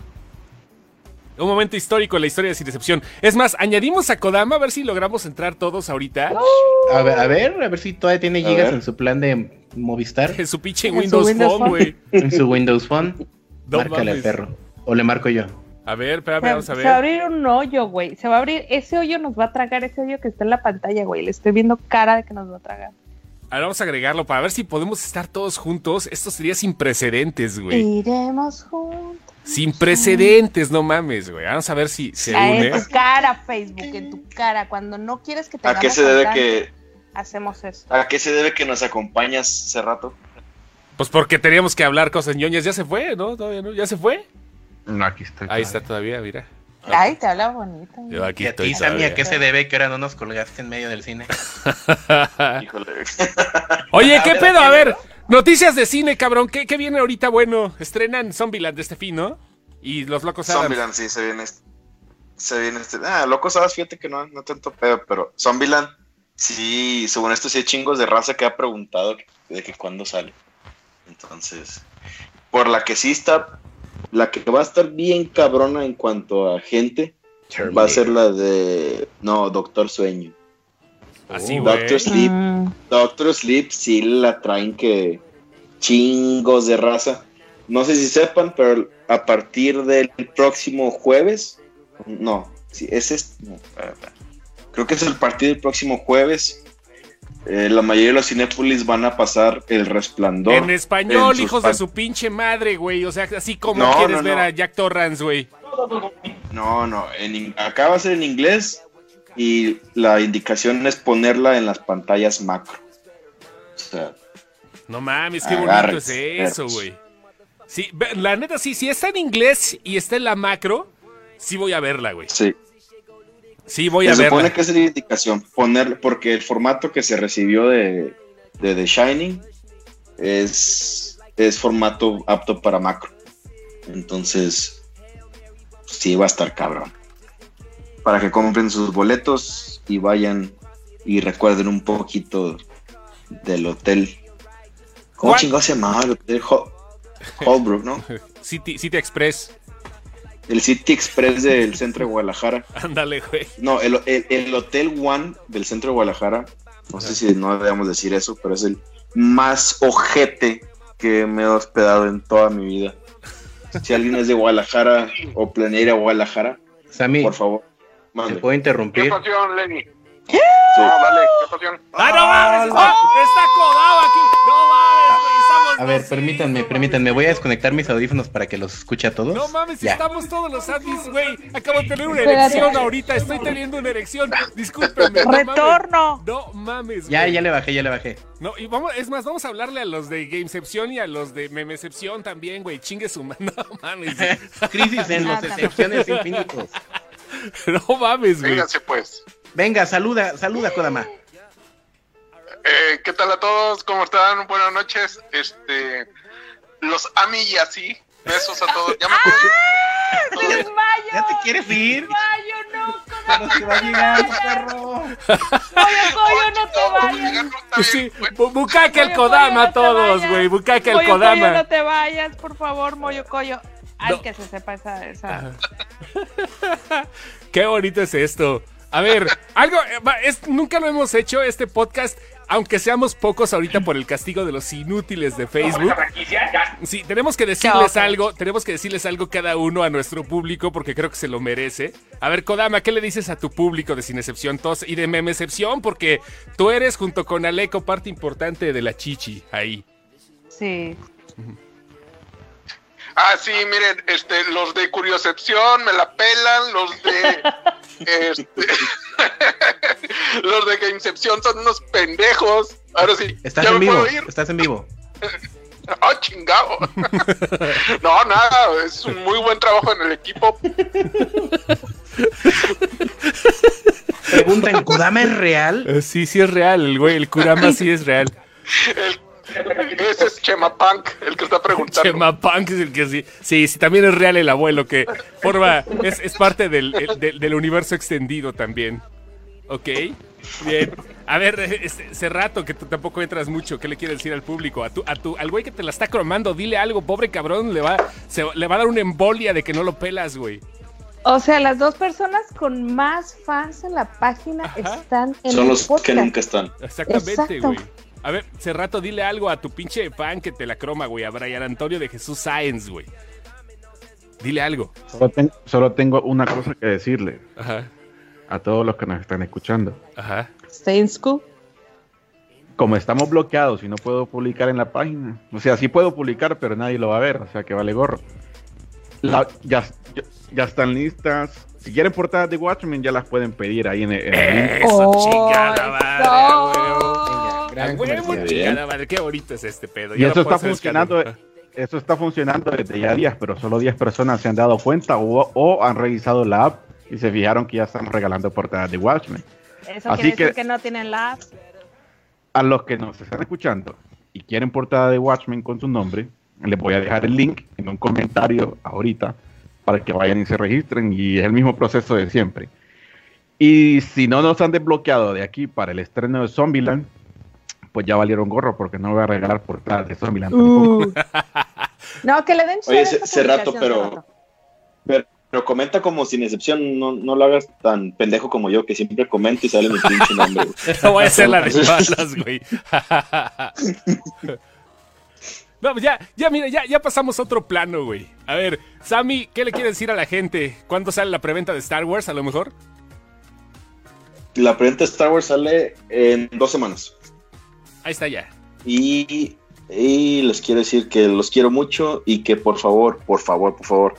Speaker 1: Un momento histórico en la historia de Sin Excepción. Es más, añadimos a Kodama a ver si logramos entrar todos ahorita.
Speaker 3: A ver, a ver, a ver si todavía tiene
Speaker 5: A
Speaker 3: gigas
Speaker 5: ver.
Speaker 3: en su plan de Movistar,
Speaker 1: En su pinche Windows,
Speaker 2: Windows
Speaker 1: Phone, güey.
Speaker 3: en su Windows Phone.
Speaker 1: No
Speaker 3: Márcale al perro. O le marco yo.
Speaker 1: A ver, espérame, vamos a
Speaker 2: se va a
Speaker 1: ver.
Speaker 2: abrir un hoyo, güey. Se va a abrir, ese hoyo nos va a tragar, ese hoyo que está en la pantalla, güey. Le estoy viendo cara de que nos va a tragar.
Speaker 1: Ahora vamos a agregarlo para ver si podemos estar todos juntos. Esto sería sin precedentes, güey.
Speaker 2: Iremos juntos.
Speaker 1: Sin precedentes, no mames, güey. Vamos a ver si se une.
Speaker 2: en tu cara, Facebook, en tu cara. Cuando no quieres que te
Speaker 5: ¿A qué se debe que,
Speaker 2: hacemos eso?
Speaker 5: a qué se debe que nos acompañas hace rato?
Speaker 1: Pues porque teníamos que hablar cosas ñoñas. Ya se fue, ¿no? Todavía no. ¿Ya se fue?
Speaker 4: No, aquí estoy.
Speaker 1: Ahí está todavía, mira.
Speaker 2: Ay, te habla bonito.
Speaker 1: Yo aquí
Speaker 3: ¿Y a
Speaker 1: estoy
Speaker 3: ti, Sammy, a qué se debe que ahora no nos colgaste en medio del cine? <laughs>
Speaker 5: Híjole.
Speaker 1: Oye, ¿qué pedo?
Speaker 3: ¿a
Speaker 1: ver, noticias de cine, cabrón. ¿Qué, qué viene ahorita bueno? Estrenan Zombieland de este fin, ¿no? Y Los Locos Adams.
Speaker 5: Zombieland, sí, se viene este. Se viene este. Ah, locos Hadas, fíjate que no, no tanto pedo, pero Zombieland, sí, según esto, sí hay chingos de raza que ha preguntado de que cuándo sale. Entonces, por la que sí está, la que va a estar bien cabrona en cuanto a gente, va a ser la de. No, Doctor Sueño.
Speaker 1: Así,
Speaker 5: Oh,
Speaker 1: güey.
Speaker 5: Doctor Sleep.
Speaker 2: Mm,
Speaker 5: Doctor Sleep sí la traen que chingos de raza. No sé si sepan, pero a partir del próximo jueves, no, sí, es, no, espera, espera. creo que es el partir del próximo jueves. eh, la mayoría de los Cinépolis van a pasar El Resplandor.
Speaker 1: En español,
Speaker 5: en
Speaker 1: hijos de su pinche madre, güey. O sea, así como
Speaker 5: No,
Speaker 1: quieres
Speaker 5: no,
Speaker 1: ver
Speaker 5: no.
Speaker 1: a Jack Torrance, güey.
Speaker 5: No, no, en acá va a ser en inglés y la indicación es ponerla en las pantallas macro. O sea,
Speaker 1: No mames, qué bonito es eso, güey. Sí, la neta, sí, si está en inglés y está en la macro, sí voy a verla, güey.
Speaker 5: sí.
Speaker 1: Sí voy a
Speaker 5: Se supone
Speaker 1: verla.
Speaker 5: que es la indicación, poner, porque el formato que se recibió de, de The Shining es, es formato apto para macro. Entonces, sí va a estar cabrón. Para que compren sus boletos y vayan y recuerden un poquito del hotel. ¿Cómo
Speaker 1: ¿Cuál?
Speaker 5: chingado se llamaba el hotel? Hol- Holbrook, ¿no? <laughs>
Speaker 1: City, City Express.
Speaker 5: El City Express del centro de Guadalajara. <laughs>
Speaker 1: Ándale, güey.
Speaker 5: No, el, el- el Hotel One del centro de Guadalajara, no sé si no debemos decir eso, pero es el más ojete que me he hospedado en toda mi vida. Si alguien es de Guadalajara o planea ir a Guadalajara,
Speaker 3: Sammy,
Speaker 5: por favor,
Speaker 3: ¿te
Speaker 5: mande.
Speaker 3: puedo
Speaker 7: ¿Qué
Speaker 3: interrumpir?
Speaker 7: pasión, Lenny?
Speaker 5: Sí.
Speaker 7: No, dale, ¿qué pasión?
Speaker 1: ¡Ah, no mames! Está, está codado aquí. No mames, güey. Estamos
Speaker 3: A ver, permítanme, permítanme. Voy a desconectar mis audífonos para que los escuche a todos.
Speaker 1: No mames,
Speaker 3: Ya.
Speaker 1: estamos todos los Andis, güey. Acabo de tener una erección ahorita. Estoy teniendo una erección. Discúlpeme. no mames.
Speaker 2: Retorno.
Speaker 1: No mames,
Speaker 3: Ya,
Speaker 1: güey.
Speaker 3: ya le bajé, ya le bajé.
Speaker 1: No, y vamos, es más, vamos a hablarle a los de Gamecepción y a los de Memecepción también, güey. Chingue su <laughs> mano. No mames. <laughs>
Speaker 3: Crisis en los excepciones infinitos. <laughs>
Speaker 1: No mames, güey.
Speaker 7: Vénganse, pues.
Speaker 3: Venga, saluda, saluda, Kodama.
Speaker 7: Eh, ¿Qué tal a todos? ¿Cómo están? Buenas noches. Este, los ami y así. Besos a todos. Ya me
Speaker 2: ¡Desmayo!
Speaker 3: ¿Ya te quieres ir?
Speaker 2: ¡Desmayo, no!
Speaker 3: Pero se va llegando, perro.
Speaker 2: ¡Coyo, coyo, no te vayas!
Speaker 1: Sí, bu- bucaque el Kodama a todos, güey. Bucaque el Kodama.
Speaker 2: no te vayas, por favor, Moyo Coyo. Ay,
Speaker 1: No.
Speaker 2: que se sepa esa... esa... <laughs>
Speaker 1: Qué bonito es esto. A ver, <laughs> algo, eh, va, es, nunca lo hemos hecho este podcast, aunque seamos pocos ahorita por el castigo de los inútiles de Facebook. Sí, tenemos que decirles algo, tenemos que decirles algo cada uno a nuestro público porque creo que se lo merece. A ver, Kodama, ¿qué le dices a tu público de Sin Excepción Tos y de Memecepción? Porque tú eres junto con Aleco parte importante de la chichi ahí.
Speaker 2: Sí.
Speaker 7: Ah, sí, miren, este, los de Curiocepción me la pelan, los de <laughs> este, <laughs> los de Gamecepción son unos pendejos. Ahora sí,
Speaker 3: Estás
Speaker 7: ¿ya
Speaker 3: en
Speaker 7: me
Speaker 3: vivo,
Speaker 7: puedo ir?
Speaker 3: estás en vivo. <laughs>
Speaker 7: ¡Ah, chingado! no, nada, es un muy buen trabajo en el equipo.
Speaker 3: Preguntan, ¿Kodama es real?
Speaker 1: Eh, sí, sí es real, el güey, el Kurama sí es real.
Speaker 7: El- <laughs> ese es Chema Punk, el que está preguntando.
Speaker 1: Chema Punk es el que sí. Sí, sí, también es real el abuelo, que forma, es, es parte del, el- del- del universo extendido también. Ok, bien. A ver, este, Cerrato, que tú tampoco entras mucho, ¿qué le quieres decir al público? A tu, a tu, al güey que te la está cromando, dile algo, pobre cabrón, le va, se, le va a dar una embolia de que no lo pelas, güey.
Speaker 2: O sea, las dos personas con más fans en la página
Speaker 1: Ajá.
Speaker 2: están en
Speaker 5: Son
Speaker 2: el
Speaker 5: los
Speaker 2: podcast.
Speaker 5: que nunca están.
Speaker 1: Exactamente,
Speaker 2: Exacto.
Speaker 1: güey. A ver, Cerrato, dile algo a tu pinche fan que te la croma, güey, a Brian Antonio de Jesús Sáenz, güey. Dile algo.
Speaker 4: Solo, ten- solo tengo una cosa que decirle
Speaker 1: Ajá,
Speaker 4: a todos los que nos están escuchando.
Speaker 1: ajá.
Speaker 2: Stay in school.
Speaker 4: Como estamos bloqueados y no puedo publicar en la página, o sea, sí puedo publicar, pero nadie lo va a ver, o sea que vale gorro. La- ya, ya, ya están listas. Si quieren portadas de Watchmen, ya las pueden pedir ahí en el, en el link.
Speaker 1: Eso,
Speaker 2: ¡Oh,
Speaker 1: chingada madre,
Speaker 2: eso!
Speaker 3: Gran comercial.
Speaker 1: qué bonito es este pedo.
Speaker 4: Y
Speaker 1: Ya
Speaker 4: eso está funcionando,
Speaker 1: escándalo.
Speaker 4: eso está funcionando desde ya días, pero solo 10 personas se han dado cuenta o, o han revisado la app y se fijaron que ya están regalando portadas de Watchmen.
Speaker 2: Eso
Speaker 4: Así
Speaker 2: quiere decir
Speaker 4: que-
Speaker 2: que no tienen la app.
Speaker 4: A los que nos están escuchando y quieren portada de Watchmen con su nombre, les voy a dejar el link en un comentario ahorita para que vayan y se registren y es el mismo proceso de siempre. Y si no nos han desbloqueado de aquí para el estreno de Zombieland, pues ya valieron gorro porque no voy a regalar portadas de Zombieland.
Speaker 2: Uh. <laughs> No, que le den
Speaker 5: Oye, ese- rato, pero- Pero, pero comenta como sin excepción, no, no lo hagas tan pendejo como yo, que siempre comento y sale mi pinche nombre. <laughs>
Speaker 1: No voy a hacer la de malas, güey. <laughs> No, pues ya, ya, mira, ya, ya pasamos a otro plano, güey. A ver, Sammy, ¿qué le quieres decir a la gente? ¿Cuándo sale la preventa de Star Wars, a lo mejor?
Speaker 5: La preventa de Star Wars sale en dos semanas.
Speaker 1: Ahí está ya.
Speaker 5: Y, y les quiero decir que los quiero mucho y que por favor, por favor, por favor,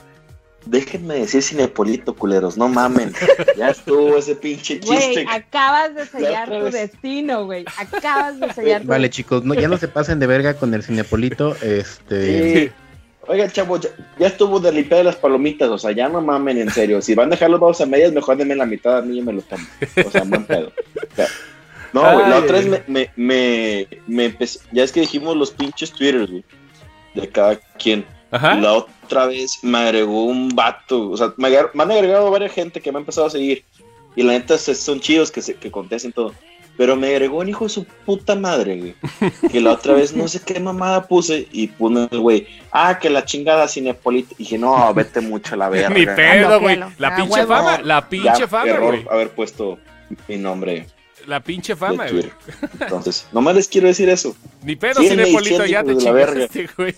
Speaker 5: déjenme decir Cinepolito, culeros, no mamen. <laughs> Ya estuvo ese pinche
Speaker 2: Güey,
Speaker 5: chiste.
Speaker 2: acabas de sellar tu destino, güey. Acabas de sellar tu
Speaker 3: Vale, chicos, no, ya no se pasen de verga con el Cinepolito. Este.
Speaker 5: Sí. Oiga, chavos, ya, ya estuvo de limpiar las palomitas, o sea, ya no mamen, en serio. Si van a dejar los vasos a medias, mejor denme la mitad a mí y me los tomo. O sea, buen pedo. O sea, no, güey, la otra vez me, me, me, me empecé, ya es que dijimos los pinches Twitters, güey, de cada quien.
Speaker 1: Ajá.
Speaker 5: La otra vez me agregó un vato, o sea, me, agar- me han agregado varias gente que me ha empezado a seguir. Y la neta son chidos que, se, que contesten todo. Pero me agregó un hijo de su puta madre, güey. Que la otra vez no sé qué mamada puse y pone el güey, ah, que la chingada Cinepolito. Y dije, no, vete mucho a la <laughs> verga.
Speaker 1: Ni pedo, güey.
Speaker 2: bloquéalo.
Speaker 1: La
Speaker 2: Ah,
Speaker 1: pinche fama, la
Speaker 5: Ya,
Speaker 1: pinche fama,
Speaker 5: error
Speaker 1: güey.
Speaker 5: haber puesto mi nombre
Speaker 1: La pinche
Speaker 5: de
Speaker 1: fama, güey.
Speaker 5: Entonces, nomás les quiero decir eso.
Speaker 1: Ni pedo, Cinepolito, ya te chingaste, <laughs> güey.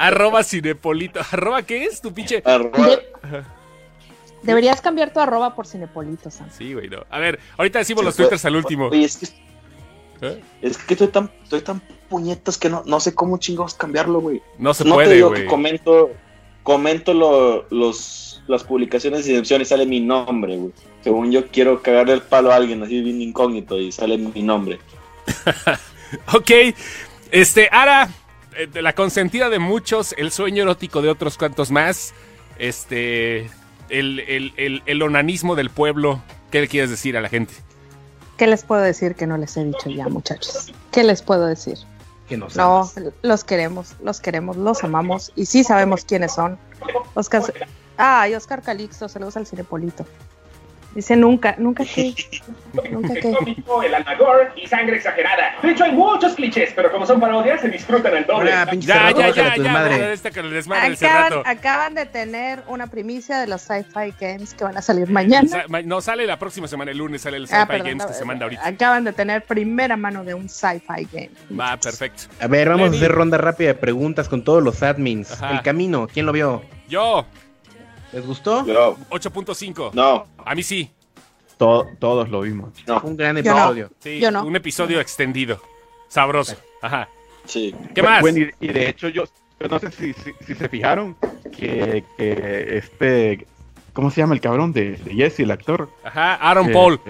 Speaker 1: Arroba Cinepolito. ¿Arroba qué es? Tu pinche.
Speaker 5: Arroba-
Speaker 2: De- Deberías cambiar tu arroba por Cinepolito, Sam.
Speaker 1: Sí, güey, no. A ver, ahorita decimos
Speaker 5: Sí,
Speaker 1: los twitters al último.
Speaker 5: Oye, es que,
Speaker 1: ¿Eh?
Speaker 5: es que estoy tan, estoy tan puñetas que no, no sé cómo chingados cambiarlo, güey.
Speaker 1: No se
Speaker 5: no te
Speaker 1: puede,
Speaker 5: digo
Speaker 1: güey.
Speaker 5: que comento, comento lo- los, las publicaciones de excepción y sale mi nombre, güey. Según yo quiero cagarle el palo a alguien así bien incógnito y sale mi nombre. <laughs>
Speaker 1: Ok, este, Ara, eh, de la consentida de muchos, el sueño erótico de otros cuantos más, este, el, el, el, el onanismo del pueblo, ¿qué le quieres decir a la gente?
Speaker 2: ¿Qué les puedo decir que no les he dicho ya, muchachos? ¿Qué les puedo decir?
Speaker 3: Que nos
Speaker 2: No,
Speaker 3: amas.
Speaker 2: los queremos, los queremos, los amamos y sí sabemos quiénes son. Oscar, ay, Oscar Calixto, saludos al Cinepolito. Dice nunca, nunca <laughs> qué, nunca qué.
Speaker 6: cómico, el almagor y sangre exagerada. De hecho, hay muchos clichés, pero como son parodias, se disfrutan al doble.
Speaker 3: Ahora, pinche
Speaker 1: Ya, ya, ya, ya, madre, esta el
Speaker 2: Acaban, de tener una primicia de los Sci-Fi Games que van a salir mañana.
Speaker 1: No, sale la próxima semana, el lunes sale el
Speaker 2: Ah,
Speaker 1: Sci-Fi
Speaker 2: perdón,
Speaker 1: Games que
Speaker 2: no,
Speaker 1: se manda ahorita.
Speaker 2: Acaban de tener primera mano de un Sci-Fi Game.
Speaker 1: Va, perfecto.
Speaker 3: A ver, vamos
Speaker 1: Lenny.
Speaker 3: a hacer ronda rápida de preguntas con todos los admins.
Speaker 1: Ajá.
Speaker 3: El camino, ¿quién lo vio?
Speaker 1: Yo,
Speaker 3: ¿Les gustó?
Speaker 5: Yo,
Speaker 1: 8.5.
Speaker 5: no,
Speaker 1: A mí sí.
Speaker 4: To- todos lo vimos.
Speaker 5: no,
Speaker 3: Un gran
Speaker 2: Yo no.
Speaker 3: episodio.
Speaker 1: Sí,
Speaker 2: Yo no.
Speaker 1: un episodio extendido. Sabroso. Ajá.
Speaker 5: sí.
Speaker 1: ¿Qué más?
Speaker 4: Bueno, y, de hecho yo, yo no sé si, si, si se fijaron que, que este, ¿cómo se llama el cabrón de, de Jesse, el actor?
Speaker 1: Ajá, Aaron
Speaker 4: Que-
Speaker 1: Paul.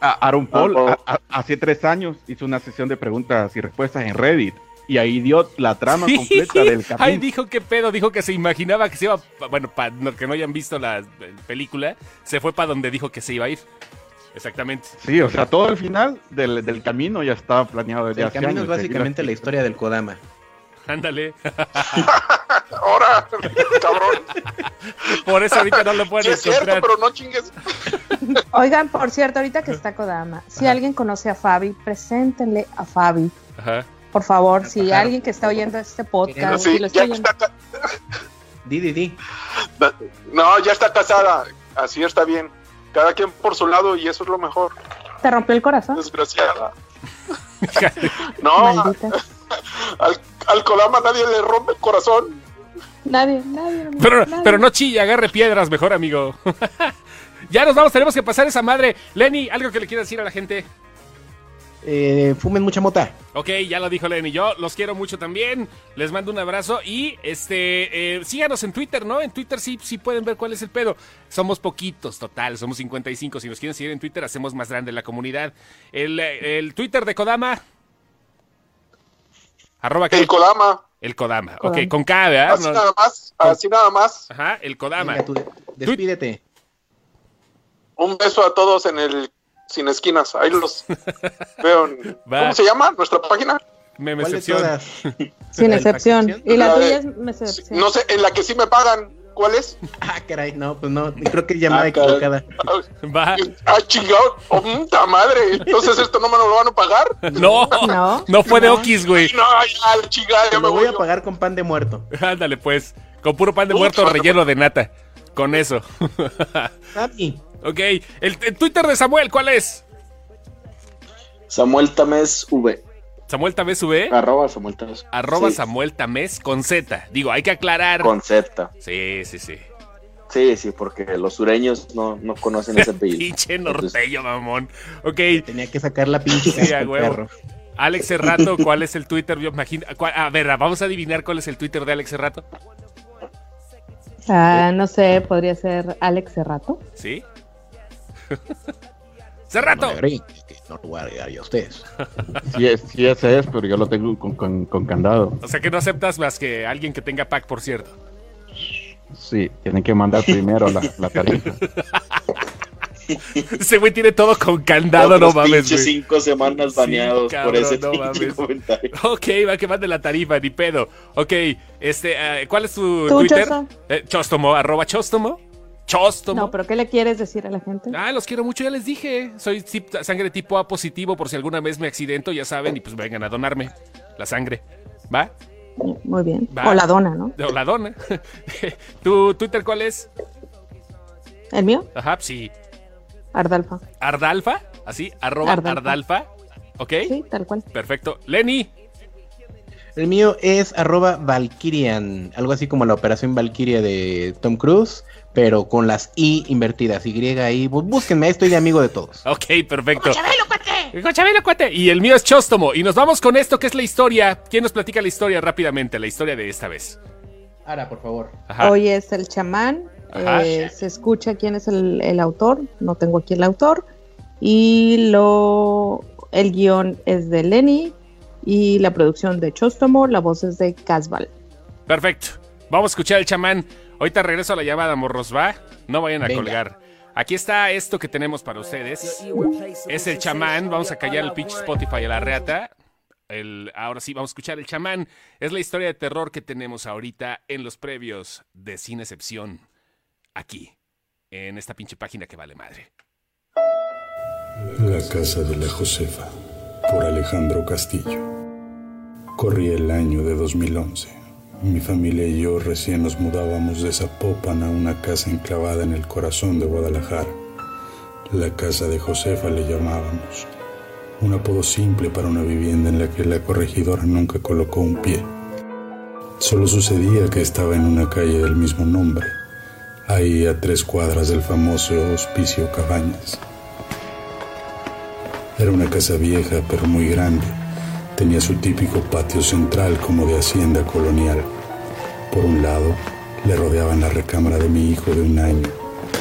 Speaker 4: a- Aaron Paul,
Speaker 5: Paul.
Speaker 4: a- a- hace tres años hizo una sesión de preguntas y respuestas en Reddit y ahí dio la trama completa del <laughs>
Speaker 1: Ay,
Speaker 4: capítulo.
Speaker 1: dijo qué pedo, dijo que se imaginaba que se iba, bueno, para que no hayan visto la película, se fue para donde dijo que se iba a ir. Exactamente.
Speaker 4: Sí, o sea, todo el final del, del camino ya estaba planeado desde
Speaker 3: El
Speaker 4: hace
Speaker 3: camino
Speaker 4: años.
Speaker 3: es básicamente la historia del Kodama.
Speaker 1: Ándale. <laughs>
Speaker 7: Ahora, cabrón.
Speaker 1: Por eso ahorita no lo
Speaker 7: Sí
Speaker 1: pueden
Speaker 7: es cierto,
Speaker 1: encontrar.
Speaker 7: pero no chingues. <laughs>
Speaker 2: Oigan, por cierto, ahorita que está Kodama, si
Speaker 1: Ajá.
Speaker 2: alguien conoce a Fabi, preséntenle a Fabi.
Speaker 1: Ajá.
Speaker 2: Por favor, si
Speaker 3: Claro.
Speaker 2: alguien que está oyendo este podcast,
Speaker 7: Sí,
Speaker 2: si lo está
Speaker 7: ya
Speaker 2: oyendo,
Speaker 7: está,
Speaker 3: Di, di, di.
Speaker 7: no, ya está casada. Así está bien. Cada quien por su lado y eso es lo mejor.
Speaker 2: te rompió el corazón.
Speaker 7: Desgraciada. <laughs> No, <laughs> al, al Colama nadie le rompe el corazón.
Speaker 2: Nadie, nadie. amigo,
Speaker 1: Pero,
Speaker 2: nadie.
Speaker 1: pero no chille, agarre piedras mejor, amigo. <laughs> ya nos vamos, tenemos que pasar esa madre. Lenny, algo que le quieras decir a la gente.
Speaker 3: Eh, fumen mucha mota.
Speaker 1: Ok, ya lo dijo Lenny. Yo los quiero mucho también. Les mando un abrazo y este eh, síganos en Twitter, ¿no? En Twitter sí, sí pueden ver cuál es el pedo. Somos poquitos, total, somos 55. Si nos quieren seguir en Twitter, hacemos más grande la comunidad. El, el Twitter de Kodama. Arroba?
Speaker 7: El Colama.
Speaker 1: El Kodama.
Speaker 2: Kodama.
Speaker 1: Ok, con K, ¿verdad?
Speaker 7: Así
Speaker 1: No-
Speaker 7: nada más, así nada más.
Speaker 1: Ajá, el Kodama.
Speaker 3: Venga, tú, despídete.
Speaker 7: Un beso a todos en el Sin Esquinas. Ahí los <laughs> veo. en-. ¿Cómo se llama nuestra página?
Speaker 1: Me
Speaker 3: ¿Cuál de
Speaker 1: excepción. <laughs>
Speaker 2: Sin
Speaker 3: ¿La
Speaker 2: excepción. Y la
Speaker 7: La
Speaker 2: tuya
Speaker 7: de-
Speaker 2: es.
Speaker 7: No sé, en la que sí me pagan. ¿Cuál es? <laughs>
Speaker 3: Ah, caray, no, pues no, creo que es llamada
Speaker 5: Ah,
Speaker 3: equivocada.
Speaker 1: Va.
Speaker 7: Ah, chingado. Oh, puta madre. Entonces esto no me lo van a pagar.
Speaker 1: No,
Speaker 2: No.
Speaker 1: no fue de
Speaker 3: No.
Speaker 1: Okis, güey.
Speaker 7: No, ya, chingada, ya me
Speaker 3: lo voy
Speaker 7: voy.
Speaker 3: a
Speaker 7: yo.
Speaker 3: pagar con pan de muerto.
Speaker 1: Ándale, pues. Con puro pan de muerto relleno de nata. Con eso.
Speaker 3: Papi,
Speaker 1: ok. El, el Twitter de Samuel, ¿cuál es?
Speaker 5: Samuel Tamés V.
Speaker 1: Samuel Tamés V.
Speaker 5: Arroba Samuel Tamés.
Speaker 1: Arroba
Speaker 5: Sí,
Speaker 1: Samuel Tamés con Z. Digo, hay que aclarar.
Speaker 5: Con Z.
Speaker 1: Sí, sí, sí.
Speaker 5: Sí, sí, porque los sureños no, no conocen ese apellido. <laughs>
Speaker 1: Pinche norteño, mamón. Ok.
Speaker 3: tenía que sacar la pinche
Speaker 1: Sí, a huevo.
Speaker 3: perro.
Speaker 1: Alex Cerrato, ¿cuál es el Twitter? Yo imagino. cuál- A ver, vamos a adivinar cuál es el Twitter de Alex Cerrato.
Speaker 2: Ah, no sé, podría ser Alex Cerrato.
Speaker 1: ¿Sí? <laughs>
Speaker 3: No
Speaker 1: ¡Cerrato!
Speaker 3: que no lo voy a agregar yo a ustedes. <laughs>
Speaker 4: Sí, es- sí ese es, pero yo lo tengo con, con- con candado.
Speaker 1: O sea que no aceptas más que alguien que tenga pack, por cierto.
Speaker 4: Sí, tienen que mandar primero la, la tarifa. <laughs>
Speaker 1: Ese güey tiene todo con candado, no
Speaker 5: otros
Speaker 1: mames,
Speaker 5: pinches
Speaker 1: güey.
Speaker 5: cinco semanas
Speaker 1: Sí,
Speaker 5: baneados
Speaker 1: cabrón,
Speaker 5: por ese
Speaker 1: no mames.
Speaker 5: comentario.
Speaker 1: Ok, va que mande la tarifa, ni pedo. Ok, este, eh, ¿cuál es tu
Speaker 2: ¿Tú,
Speaker 1: Twitter? Eh, Chostomo, arroba Chostomo. Chostomo.
Speaker 2: No, pero ¿qué le quieres decir a la gente?
Speaker 1: Ah, los quiero mucho, ya les dije. Soy sangre tipo A positivo por si alguna vez me accidento, ya saben, y pues vengan a donarme la sangre. ¿Va?
Speaker 2: Muy bien.
Speaker 1: Va.
Speaker 2: O la dona, ¿no?
Speaker 1: O la dona. <laughs> ¿Tu Twitter cuál es?
Speaker 2: ¿El mío?
Speaker 1: Ajá, sí.
Speaker 2: Ardalfa.
Speaker 1: Ardalfa, así, arroba
Speaker 2: Ardalfa.
Speaker 1: Ardalfa. ¿Ok?
Speaker 2: Sí, tal cual.
Speaker 1: Perfecto. Lenny.
Speaker 3: El mío es arroba Valkyrian, algo así como la operación Valkyria de Tom Cruise, pero con las I invertidas, Y ahí. Bú- Búsquenme, estoy de amigo de todos.
Speaker 1: Ok, perfecto. ¡Con Chabelo, cuate! Y el mío es Chóstomo. Y nos vamos con esto que es la historia. ¿Quién nos platica la historia rápidamente? La historia de esta vez.
Speaker 3: Ahora, por favor.
Speaker 1: Ajá.
Speaker 2: Hoy es el chamán. Eh, se escucha quién es el, el autor. No tengo aquí el autor. Y lo el guion es de Lenny. Y la producción de Chostomo. La voz es de Casval.
Speaker 1: Perfecto. Vamos a escuchar el chamán. Ahorita regreso a la llamada, morros, ¿va? No vayan a
Speaker 3: Venga.
Speaker 1: colgar. Aquí está esto que tenemos para ustedes. Es el chamán. Vamos a callar el pinche Spotify a la reata. El, ahora sí, vamos a escuchar el chamán. Es la historia de terror que tenemos ahorita en los previos de Sin Excepción. Aquí, en esta pinche página que vale madre.
Speaker 8: La casa de la Josefa, por Alejandro Castillo. Corría el año de 2011. Mi familia y yo recién nos mudábamos de Zapopan a una casa enclavada en el corazón de Guadalajara. La casa de Josefa le llamábamos. Un apodo simple para una vivienda en la que la corregidora nunca colocó un pie. Solo sucedía que estaba en una calle del mismo nombre, ahí a tres cuadras del famoso Hospicio Cabañas. Era una casa vieja pero muy grande. Tenía su típico patio central como de hacienda colonial. Por un lado, le rodeaban la recámara de mi hijo de un año,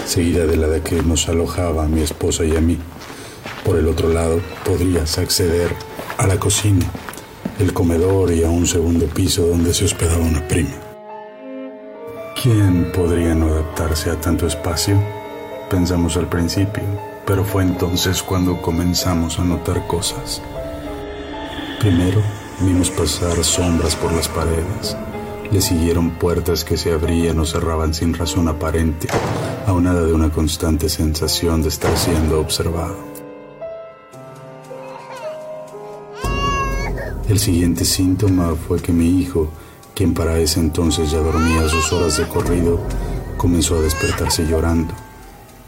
Speaker 8: seguida de la de que nos alojaba mi esposa y a mí. Por el otro lado, podrías acceder a la cocina, el comedor y a un segundo piso donde se hospedaba una prima. ¿Quién podría no adaptarse a tanto espacio? Pensamos al principio, pero fue entonces cuando comenzamos a notar cosas. Primero, vimos pasar sombras por las paredes. Le siguieron puertas que se abrían o cerraban sin razón aparente, aunada de una constante sensación de estar siendo observado. El siguiente síntoma fue que mi hijo, quien para ese entonces ya dormía sus horas de corrido, comenzó a despertarse llorando.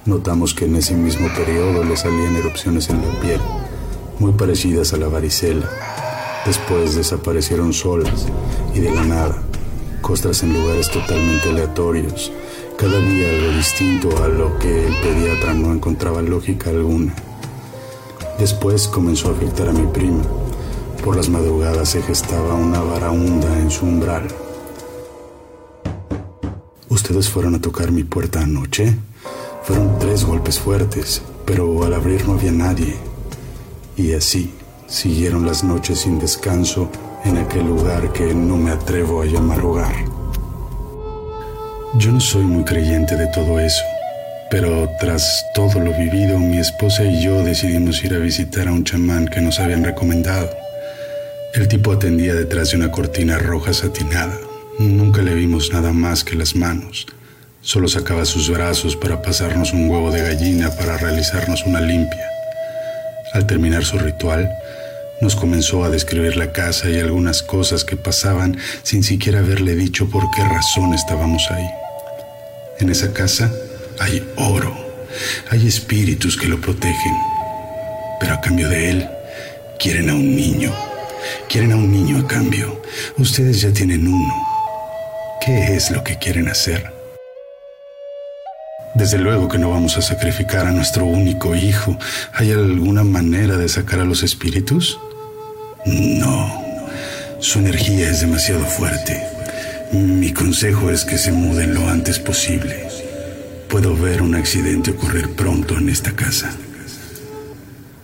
Speaker 8: Notamos que en ese mismo periodo le salían erupciones en la piel, muy parecidas a la varicela. Después desaparecieron solas y de la nada, costras en lugares totalmente aleatorios, cada día algo distinto a lo que el pediatra no encontraba lógica alguna. Después comenzó a afectar a mi prima. Por las madrugadas se gestaba una varaunda en su umbral. ¿Ustedes fueron a tocar mi puerta anoche? Fueron tres golpes fuertes, pero al abrir no había nadie. Y así siguieron las noches sin descanso en aquel lugar que no me atrevo a llamar hogar. Yo no soy muy creyente de todo eso, pero tras todo lo vivido, mi esposa y yo decidimos ir a visitar a un chamán que nos habían recomendado. El tipo atendía detrás de una cortina roja satinada. Nunca le vimos nada más que las manos. Solo sacaba sus brazos para pasarnos un huevo de gallina para realizarnos una limpia. Al terminar su ritual, nos comenzó a describir la casa y algunas cosas que pasaban sin siquiera haberle dicho por qué razón estábamos ahí. En esa casa hay oro, hay espíritus que lo protegen, pero a cambio de él quieren a un niño, quieren a un niño a cambio. Ustedes ya tienen uno. ¿Qué es lo que quieren hacer? Desde luego que no vamos a sacrificar a nuestro único hijo. ¿Hay alguna manera de sacar a los espíritus? No, su energía es demasiado fuerte. Mi consejo es que se muden lo antes posible. Puedo ver un accidente ocurrir pronto en esta casa.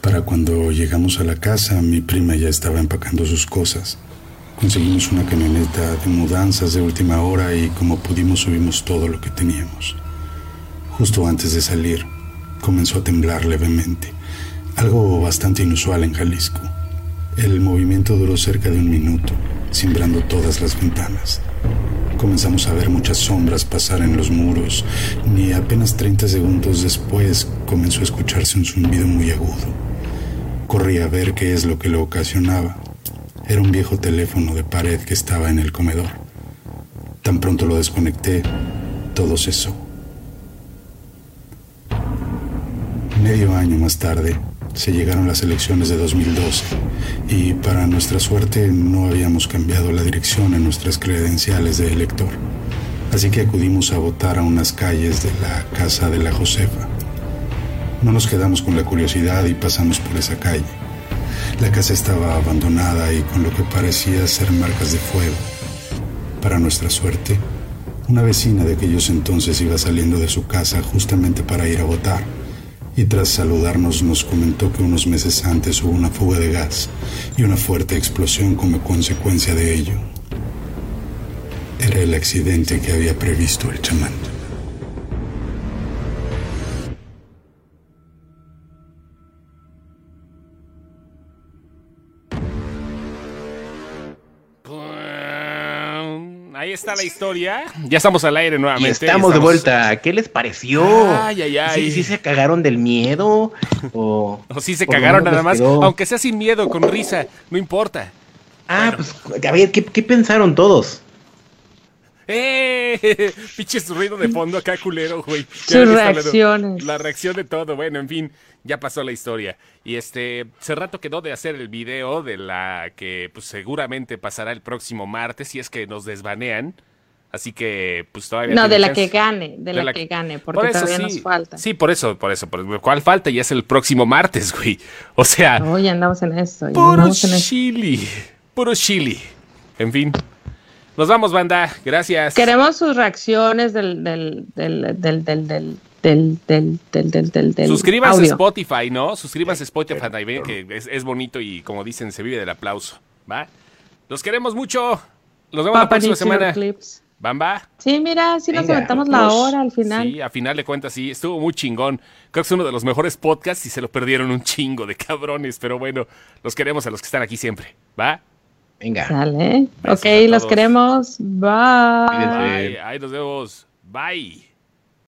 Speaker 8: Para cuando llegamos a la casa, mi prima ya estaba empacando sus cosas. Conseguimos una camioneta de mudanzas de última hora y como pudimos subimos todo lo que teníamos. Justo antes de salir, comenzó a temblar levemente, algo bastante inusual en Jalisco. El movimiento duró cerca de un minuto, cimbrando todas las ventanas. Comenzamos a ver muchas sombras pasar en los muros, ni apenas 30 segundos después comenzó a escucharse un zumbido muy agudo. Corrí a ver qué es lo que lo ocasionaba. Era un viejo teléfono de pared que estaba en el comedor. Tan pronto lo desconecté, todo cesó. Medio año más tarde, se llegaron las elecciones de 2012 y para nuestra suerte no habíamos cambiado la dirección en nuestras credenciales de elector. Así que acudimos a votar a unas calles de la casa de la Josefa. No nos quedamos con la curiosidad y pasamos por esa calle. La casa estaba abandonada y con lo que parecía ser marcas de fuego. Para nuestra suerte, una vecina de aquellos entonces iba saliendo de su casa justamente para ir a votar y tras saludarnos nos comentó que unos meses antes hubo una fuga de gas y una fuerte explosión como consecuencia de ello. Era el accidente que había previsto el chamán.
Speaker 1: Ahí está la historia. Ya estamos al aire
Speaker 3: Y
Speaker 1: nuevamente.
Speaker 3: estamos de vuelta. ¿Qué les pareció?
Speaker 1: Ay, ay, ay.
Speaker 3: ¿Sí, sí se cagaron del miedo? ¿O, <laughs>
Speaker 1: O sí se cagaron nada más.
Speaker 3: quedó?
Speaker 1: Aunque sea sin miedo, con risa. No importa.
Speaker 3: Ah, pues, a ver, ¿qué, qué pensaron todos?
Speaker 1: ¡Eh! <laughs> Pinche su ruido de fondo acá, culero, güey.
Speaker 2: Sus reacciones.
Speaker 1: La reacción de todo. Bueno, en fin, ya pasó la historia. Y este, hace rato quedó de hacer el video de la que pues seguramente pasará el próximo martes si es que nos desbanean. Así que, pues todavía.
Speaker 2: No, de la
Speaker 1: chance.
Speaker 2: que gane, de,
Speaker 1: De
Speaker 2: la, que gane, porque
Speaker 1: Por eso
Speaker 2: todavía
Speaker 1: sí.
Speaker 2: nos falta.
Speaker 1: Sí, por eso, por eso. Por ¿Cuál falta? Ya es el próximo martes, güey. O sea,
Speaker 2: Oye, andamos en esto.
Speaker 1: puro
Speaker 2: en esto.
Speaker 1: chili. Puro chili. En fin. Nos vamos, banda. Gracias.
Speaker 2: Queremos sus reacciones del del del del del,
Speaker 1: Suscríbanse a Spotify, ¿no? Suscríbanse a Spotify que es, bonito y como dicen, se vive del aplauso. ¿Va? Los queremos mucho. Los vemos
Speaker 2: Papa la próxima
Speaker 1: semana.
Speaker 2: Clips.
Speaker 1: ¿Bamba?
Speaker 2: Sí, mira, sí nos aventamos la hora al final.
Speaker 1: Sí, a final de cuentas sí, estuvo muy chingón. Creo que es uno de los mejores podcasts y se lo perdieron un chingo de cabrones, pero bueno, los queremos a los que están aquí siempre, ¿va?
Speaker 3: Venga.
Speaker 1: Dale.
Speaker 2: Ok, los queremos. Bye.
Speaker 1: Bye. Ahí nos vemos. Bye.